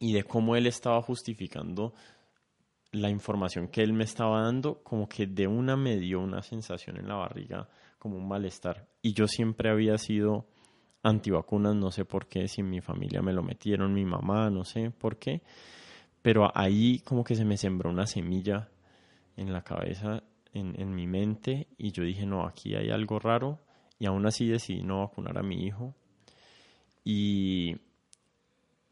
y de cómo él estaba justificando la información que él me estaba dando, como que de una me dio una sensación en la barriga, como un malestar. Y yo siempre había sido antivacunas, no sé por qué, si en mi familia me lo metieron, mi mamá, no sé por qué, pero ahí como que se me sembró una semilla en la cabeza, en, en mi mente, y yo dije, no, aquí hay algo raro, y aún así decidí no vacunar a mi hijo. Y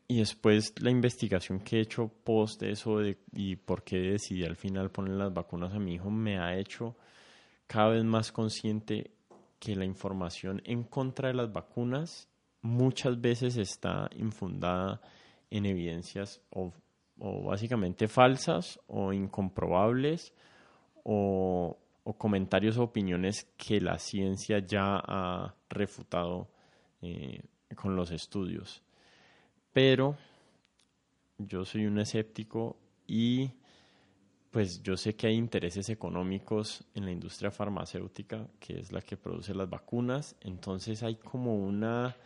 y después la investigación que he hecho post eso de, y por qué decidí al final poner las vacunas a mi hijo me ha hecho cada vez más consciente que la información en contra de las vacunas muchas veces está infundada en evidencias o, básicamente falsas o incomprobables o, o, comentarios o opiniones que la ciencia ya ha refutado eh, con los estudios. Pero yo soy un escéptico y pues yo sé que hay intereses económicos en la industria farmacéutica, que es la que produce las vacunas, entonces hay como una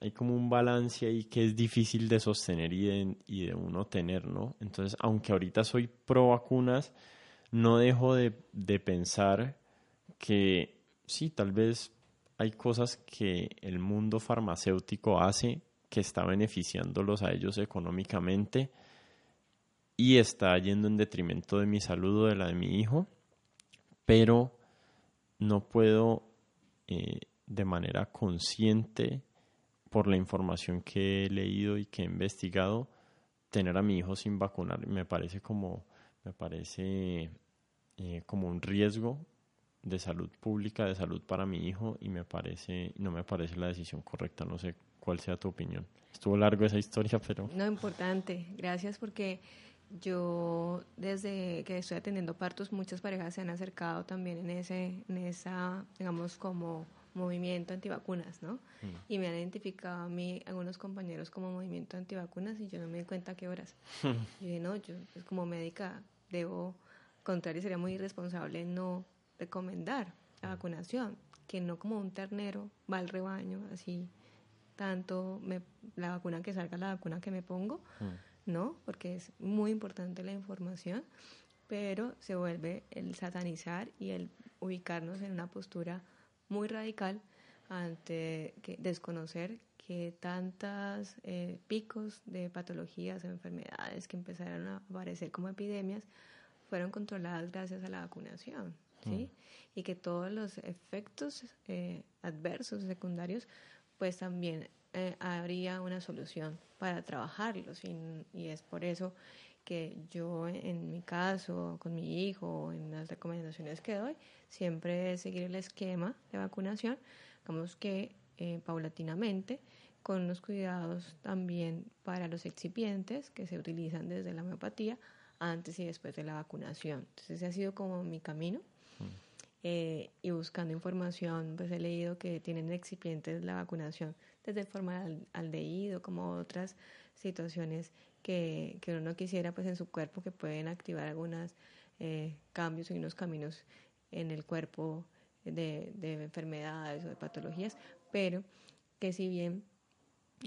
hay como un balance ahí que es difícil de sostener y de, uno tener, ¿no? Entonces, aunque ahorita soy pro vacunas, no dejo de, de pensar que sí, tal vez hay cosas que el mundo farmacéutico hace que está beneficiándolos a ellos económicamente y está yendo en detrimento de mi salud o de la de mi hijo, pero no puedo eh, de manera consciente, por la información que he leído y que he investigado, tener a mi hijo sin vacunar. Me parece como, me parece eh, como un riesgo de salud pública, de salud para mi hijo, y me parece, no me parece la decisión correcta. No sé cuál sea tu opinión. Estuvo largo esa historia, pero... No, importante. Gracias porque yo desde que estoy atendiendo partos, muchas parejas se han acercado también en ese, en esa, digamos, como movimiento antivacunas, ¿no? Mm. Y me han identificado a mí algunos compañeros como movimiento antivacunas y yo no me di cuenta a qué horas. yo dije, no, yo pues, como médica debo, contrario, sería muy irresponsable no recomendar la vacunación, que no como un ternero va al rebaño así tanto me, la vacuna que salga, la vacuna que me pongo, mm. ¿No? Porque es muy importante la información, pero se vuelve el satanizar y el ubicarnos en una postura muy radical ante que desconocer que tantas eh, picos de patologías o enfermedades que empezaron a aparecer como epidemias fueron controladas gracias a la vacunación, ¿sí? Mm. Y que todos los efectos eh, adversos secundarios pues también eh, habría una solución para trabajarlos y, y, es por eso que yo en mi caso, con mi hijo, en las recomendaciones que doy, siempre es seguir el esquema de vacunación, digamos que eh, paulatinamente, con unos cuidados también para los excipientes que se utilizan desde la homeopatía antes y después de la vacunación. Entonces ese ha sido como mi camino. Mm. Eh, y buscando información, pues he leído que tienen excipientes la vacunación desde el formaldehído, como otras situaciones que, que uno no quisiera pues en su cuerpo que pueden activar algunos eh, cambios y unos caminos en el cuerpo de, de enfermedades o de patologías, pero que si bien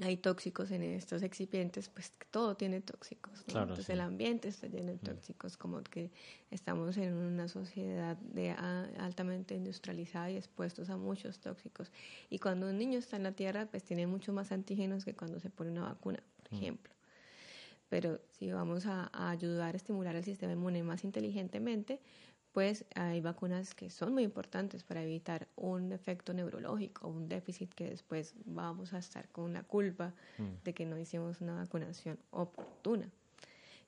hay tóxicos en estos excipientes, pues todo tiene tóxicos. Entonces el ambiente está lleno de mm. tóxicos, como que estamos en una sociedad de altamente industrializada y expuestos a muchos tóxicos. Y cuando un niño está en la tierra, pues tiene mucho más antígenos que cuando se pone una vacuna, por mm. ejemplo. Pero si vamos a, a ayudar a estimular el sistema inmune más inteligentemente, pues hay vacunas que son muy importantes para evitar un efecto neurológico, un déficit que después vamos a estar con la culpa mm. de que no hicimos una vacunación oportuna.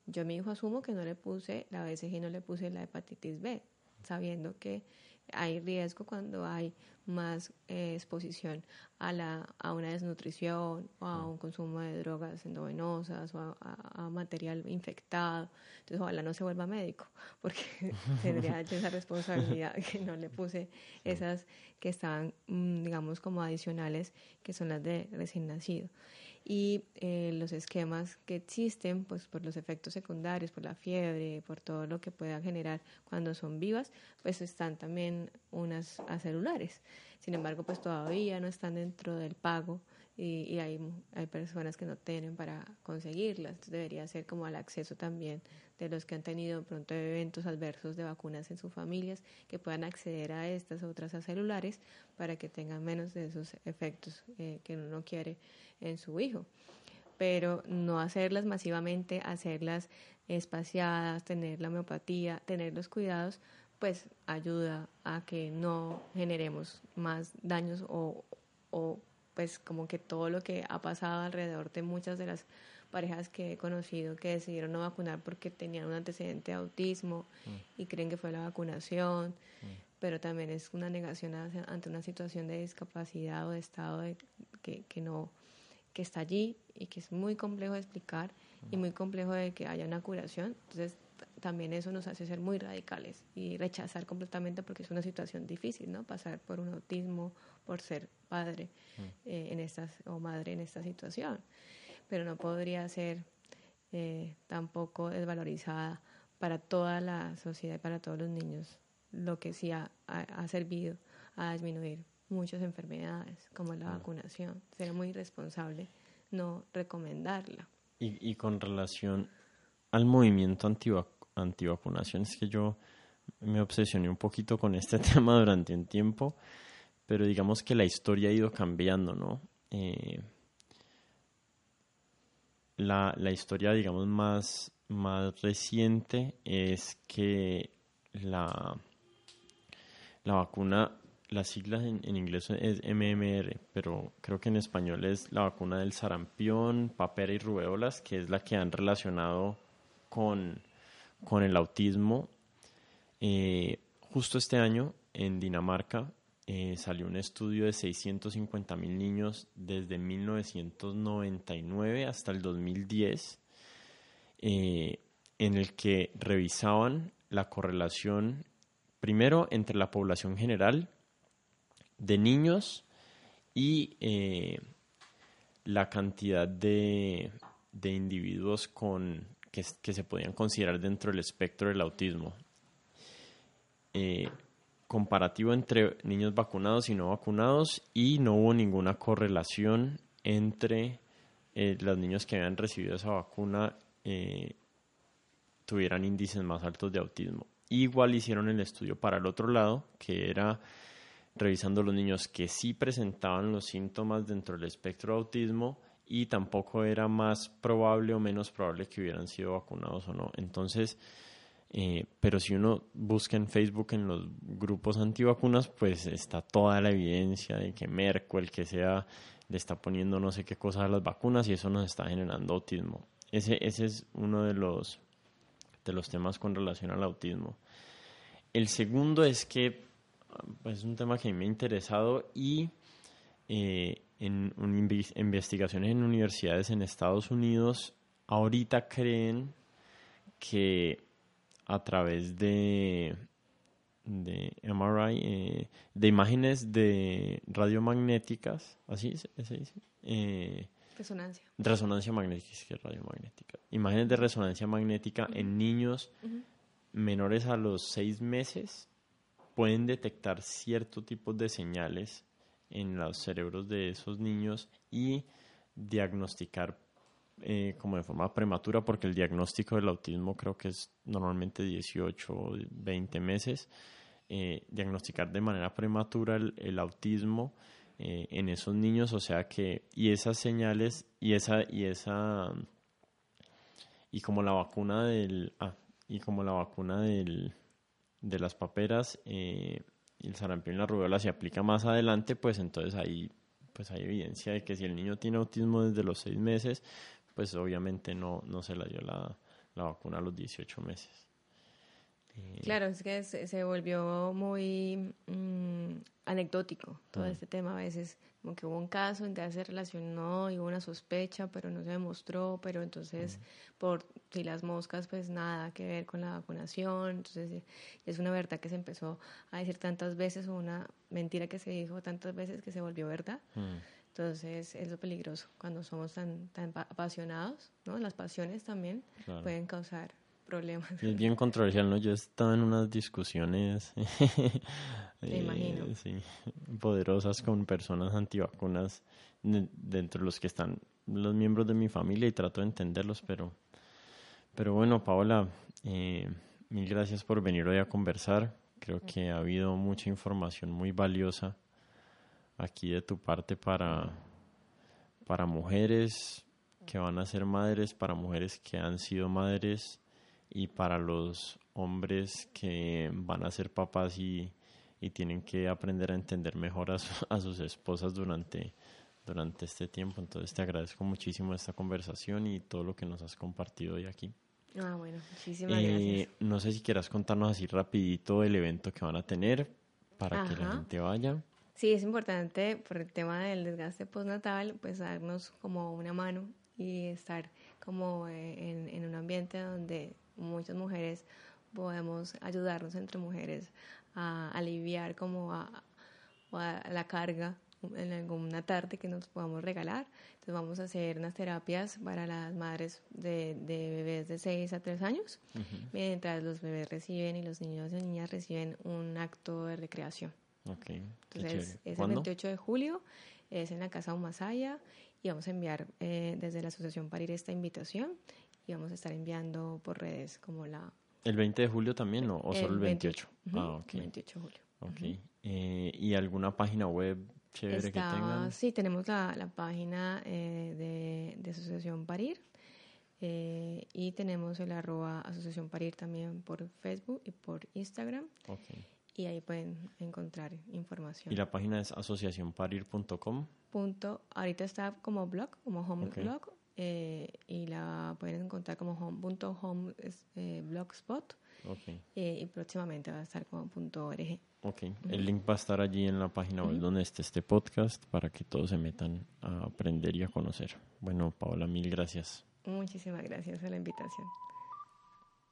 Yo a mi hijo asumo que no le puse la BCG, no le puse la hepatitis B, sabiendo que hay riesgo cuando hay más eh, exposición a, la, a una desnutrición o a un consumo de drogas endovenosas o a, material infectado. Entonces, ojalá no se vuelva médico, porque tendría esa responsabilidad que no le puse esas que estaban, mm, digamos, como adicionales, que son las de recién nacido y eh, los esquemas que existen, pues por los efectos secundarios, por la fiebre, por todo lo que pueda generar cuando son vivas, pues están también unas acelulares. Sin embargo, pues todavía no están dentro del pago y, hay, hay personas que no tienen para conseguirlas. Entonces debería ser como al acceso también de los que han tenido pronto eventos adversos de vacunas en sus familias, que puedan acceder a estas otras celulares para que tengan menos de esos efectos eh, que uno no quiere en su hijo. Pero no hacerlas masivamente, hacerlas espaciadas, tener la homeopatía, tener los cuidados, pues ayuda a que no generemos más daños o, o pues como que todo lo que ha pasado alrededor de muchas de las parejas que he conocido que decidieron no vacunar porque tenían un antecedente de autismo mm. y creen que fue la vacunación, mm. pero también es una negación ante una situación de discapacidad o de estado de, que, que, no que está allí y que es muy complejo de explicar y mm. muy complejo de que haya una curación. Entonces también eso nos hace ser muy radicales y rechazar completamente porque es una situación difícil, ¿no? Pasar por un autismo, por ser padre mm. eh, en estas, o madre en esta situación. Pero no podría ser eh, tampoco desvalorizada para toda la sociedad y para todos los niños, lo que sí ha, ha, servido a disminuir muchas enfermedades, como la vacunación. Sería muy irresponsable no recomendarla. Y, y con relación al movimiento antivac antivacunación, es que yo me obsesioné un poquito con este tema durante un tiempo pero digamos que la historia ha ido cambiando, ¿no? Eh, la, la, historia, digamos, más, más reciente es que la, la vacuna, las siglas en, en, inglés es MMR, pero creo que en español es la vacuna del sarampión, papera y rubeolas, que es la que han relacionado con, con el autismo. Eh, justo este año en Dinamarca eh, salió un estudio de 650 mil niños desde 1999 hasta el 2010, eh, en el que revisaban la correlación primero entre la población general de niños y eh, la cantidad de, de individuos con, que, que, se podían considerar dentro del espectro del autismo comparativo entre niños vacunados y no vacunados y no hubo ninguna correlación entre eh, los niños que habían recibido esa vacuna eh, tuvieran índices más altos de autismo. Igual hicieron el estudio para el otro lado, que era revisando los niños que sí presentaban los síntomas dentro del espectro de autismo y tampoco era más probable o menos probable que hubieran sido vacunados o no. Entonces, eh, pero si uno busca en Facebook en los grupos antivacunas, pues está toda la evidencia de que Merco, el que sea, le está poniendo no sé qué cosas a las vacunas y eso nos está generando autismo. Ese, ese es uno de los, de los temas con relación al autismo. El segundo es que pues, es un tema que me ha interesado y eh, en investigaciones en universidades en Estados Unidos ahorita creen que a través de, de MRI, eh, de imágenes de radiomagnéticas, así se, dice. Eh, resonancia. Resonancia magnética, radiomagnética. Imágenes de resonancia magnética en niños menores a los seis meses pueden detectar cierto tipo de señales en los cerebros de esos niños y diagnosticar eh, como de forma prematura, porque el diagnóstico del autismo creo que es normalmente 18 o 20 meses. Eh, diagnosticar de manera prematura el, autismo eh, en esos niños, o sea que, y esas señales, y esa, y esa, y como la vacuna del, ah, y como la vacuna del, de las paperas, y el sarampión y la rubiola se aplica más adelante, pues entonces ahí pues hay evidencia de que si el niño tiene autismo desde los seis meses, pues obviamente no, no se la dio la, vacuna a los 18 meses. Eh, claro, es que se, volvió muy mm, anecdótico todo este tema. A veces, como que hubo un caso en que se relacionó y hubo una sospecha, pero no se demostró. Pero entonces, por si las moscas, pues nada que ver con la vacunación. Entonces, es una verdad que se empezó a decir tantas veces o una mentira que se dijo tantas veces que se volvió verdad. Entonces es lo peligroso cuando somos tan, tan apasionados, ¿no? Las pasiones también pueden causar problemas. Es bien controversial, ¿no? Yo he estado en unas discusiones Me imagino. Sí, poderosas con personas antivacunas dentro de los que están los miembros de mi familia y trato de entenderlos, pero, pero bueno, Paola, eh, mil gracias por venir hoy a conversar. Creo que ha habido mucha información muy valiosa aquí de tu parte para, para mujeres que van a ser madres, para mujeres que han sido madres y para los hombres que van a ser papás y, y tienen que aprender a entender mejor a, a sus esposas durante durante este tiempo. Entonces te agradezco muchísimo esta conversación y todo lo que nos has compartido hoy aquí. Ah, bueno, muchísimas eh, gracias. No sé si quieras contarnos así rapidito el evento que van a tener para que la gente vaya. Sí, es importante por el tema del desgaste postnatal, pues darnos como una mano y estar como eh, en, en un ambiente donde muchas mujeres podemos ayudarnos entre mujeres a aliviar como a, a la carga en alguna tarde que nos podamos regalar. Entonces vamos a hacer unas terapias para las madres de, de bebés de 6 a 3 años, mientras los bebés reciben y los niños y niñas reciben un acto de recreación. Okay, Entonces es el 28 de julio, es en la Casa Humasaya y vamos a enviar eh, desde la Asociación Parir esta invitación y vamos a estar enviando por redes como la... ¿El 20 de julio también o, solo el 28? Ah, ok. 28 de julio. Ok. Eh, ¿Y alguna página web chévere que tengan. Sí, tenemos la, la página eh, de, Asociación Parir eh, y tenemos el arroba Asociación Parir también por Facebook y por Instagram. Okay. Y ahí pueden encontrar información. ¿Y la página es asociacionparir.com? Punto, ahorita está como blog, como home blog, eh, y la pueden encontrar como home.home eh, blogspot. Okay. y próximamente va a estar como punto .org. Ok, el link va a estar allí en la página web donde esté este podcast para que todos se metan a aprender y a conocer. Bueno, Paola, mil gracias. Muchísimas gracias por la invitación.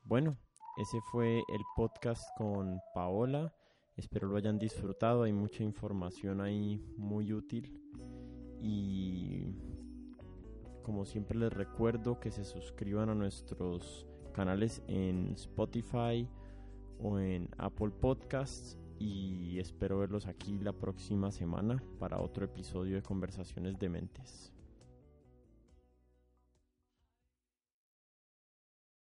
Bueno, ese fue el podcast con Paola. Espero lo hayan disfrutado. Hay mucha información ahí muy útil. Y como siempre les recuerdo que se suscriban a nuestros canales en Spotify o en Apple Podcasts y espero verlos aquí la próxima semana para otro episodio de Conversaciones de Mentes.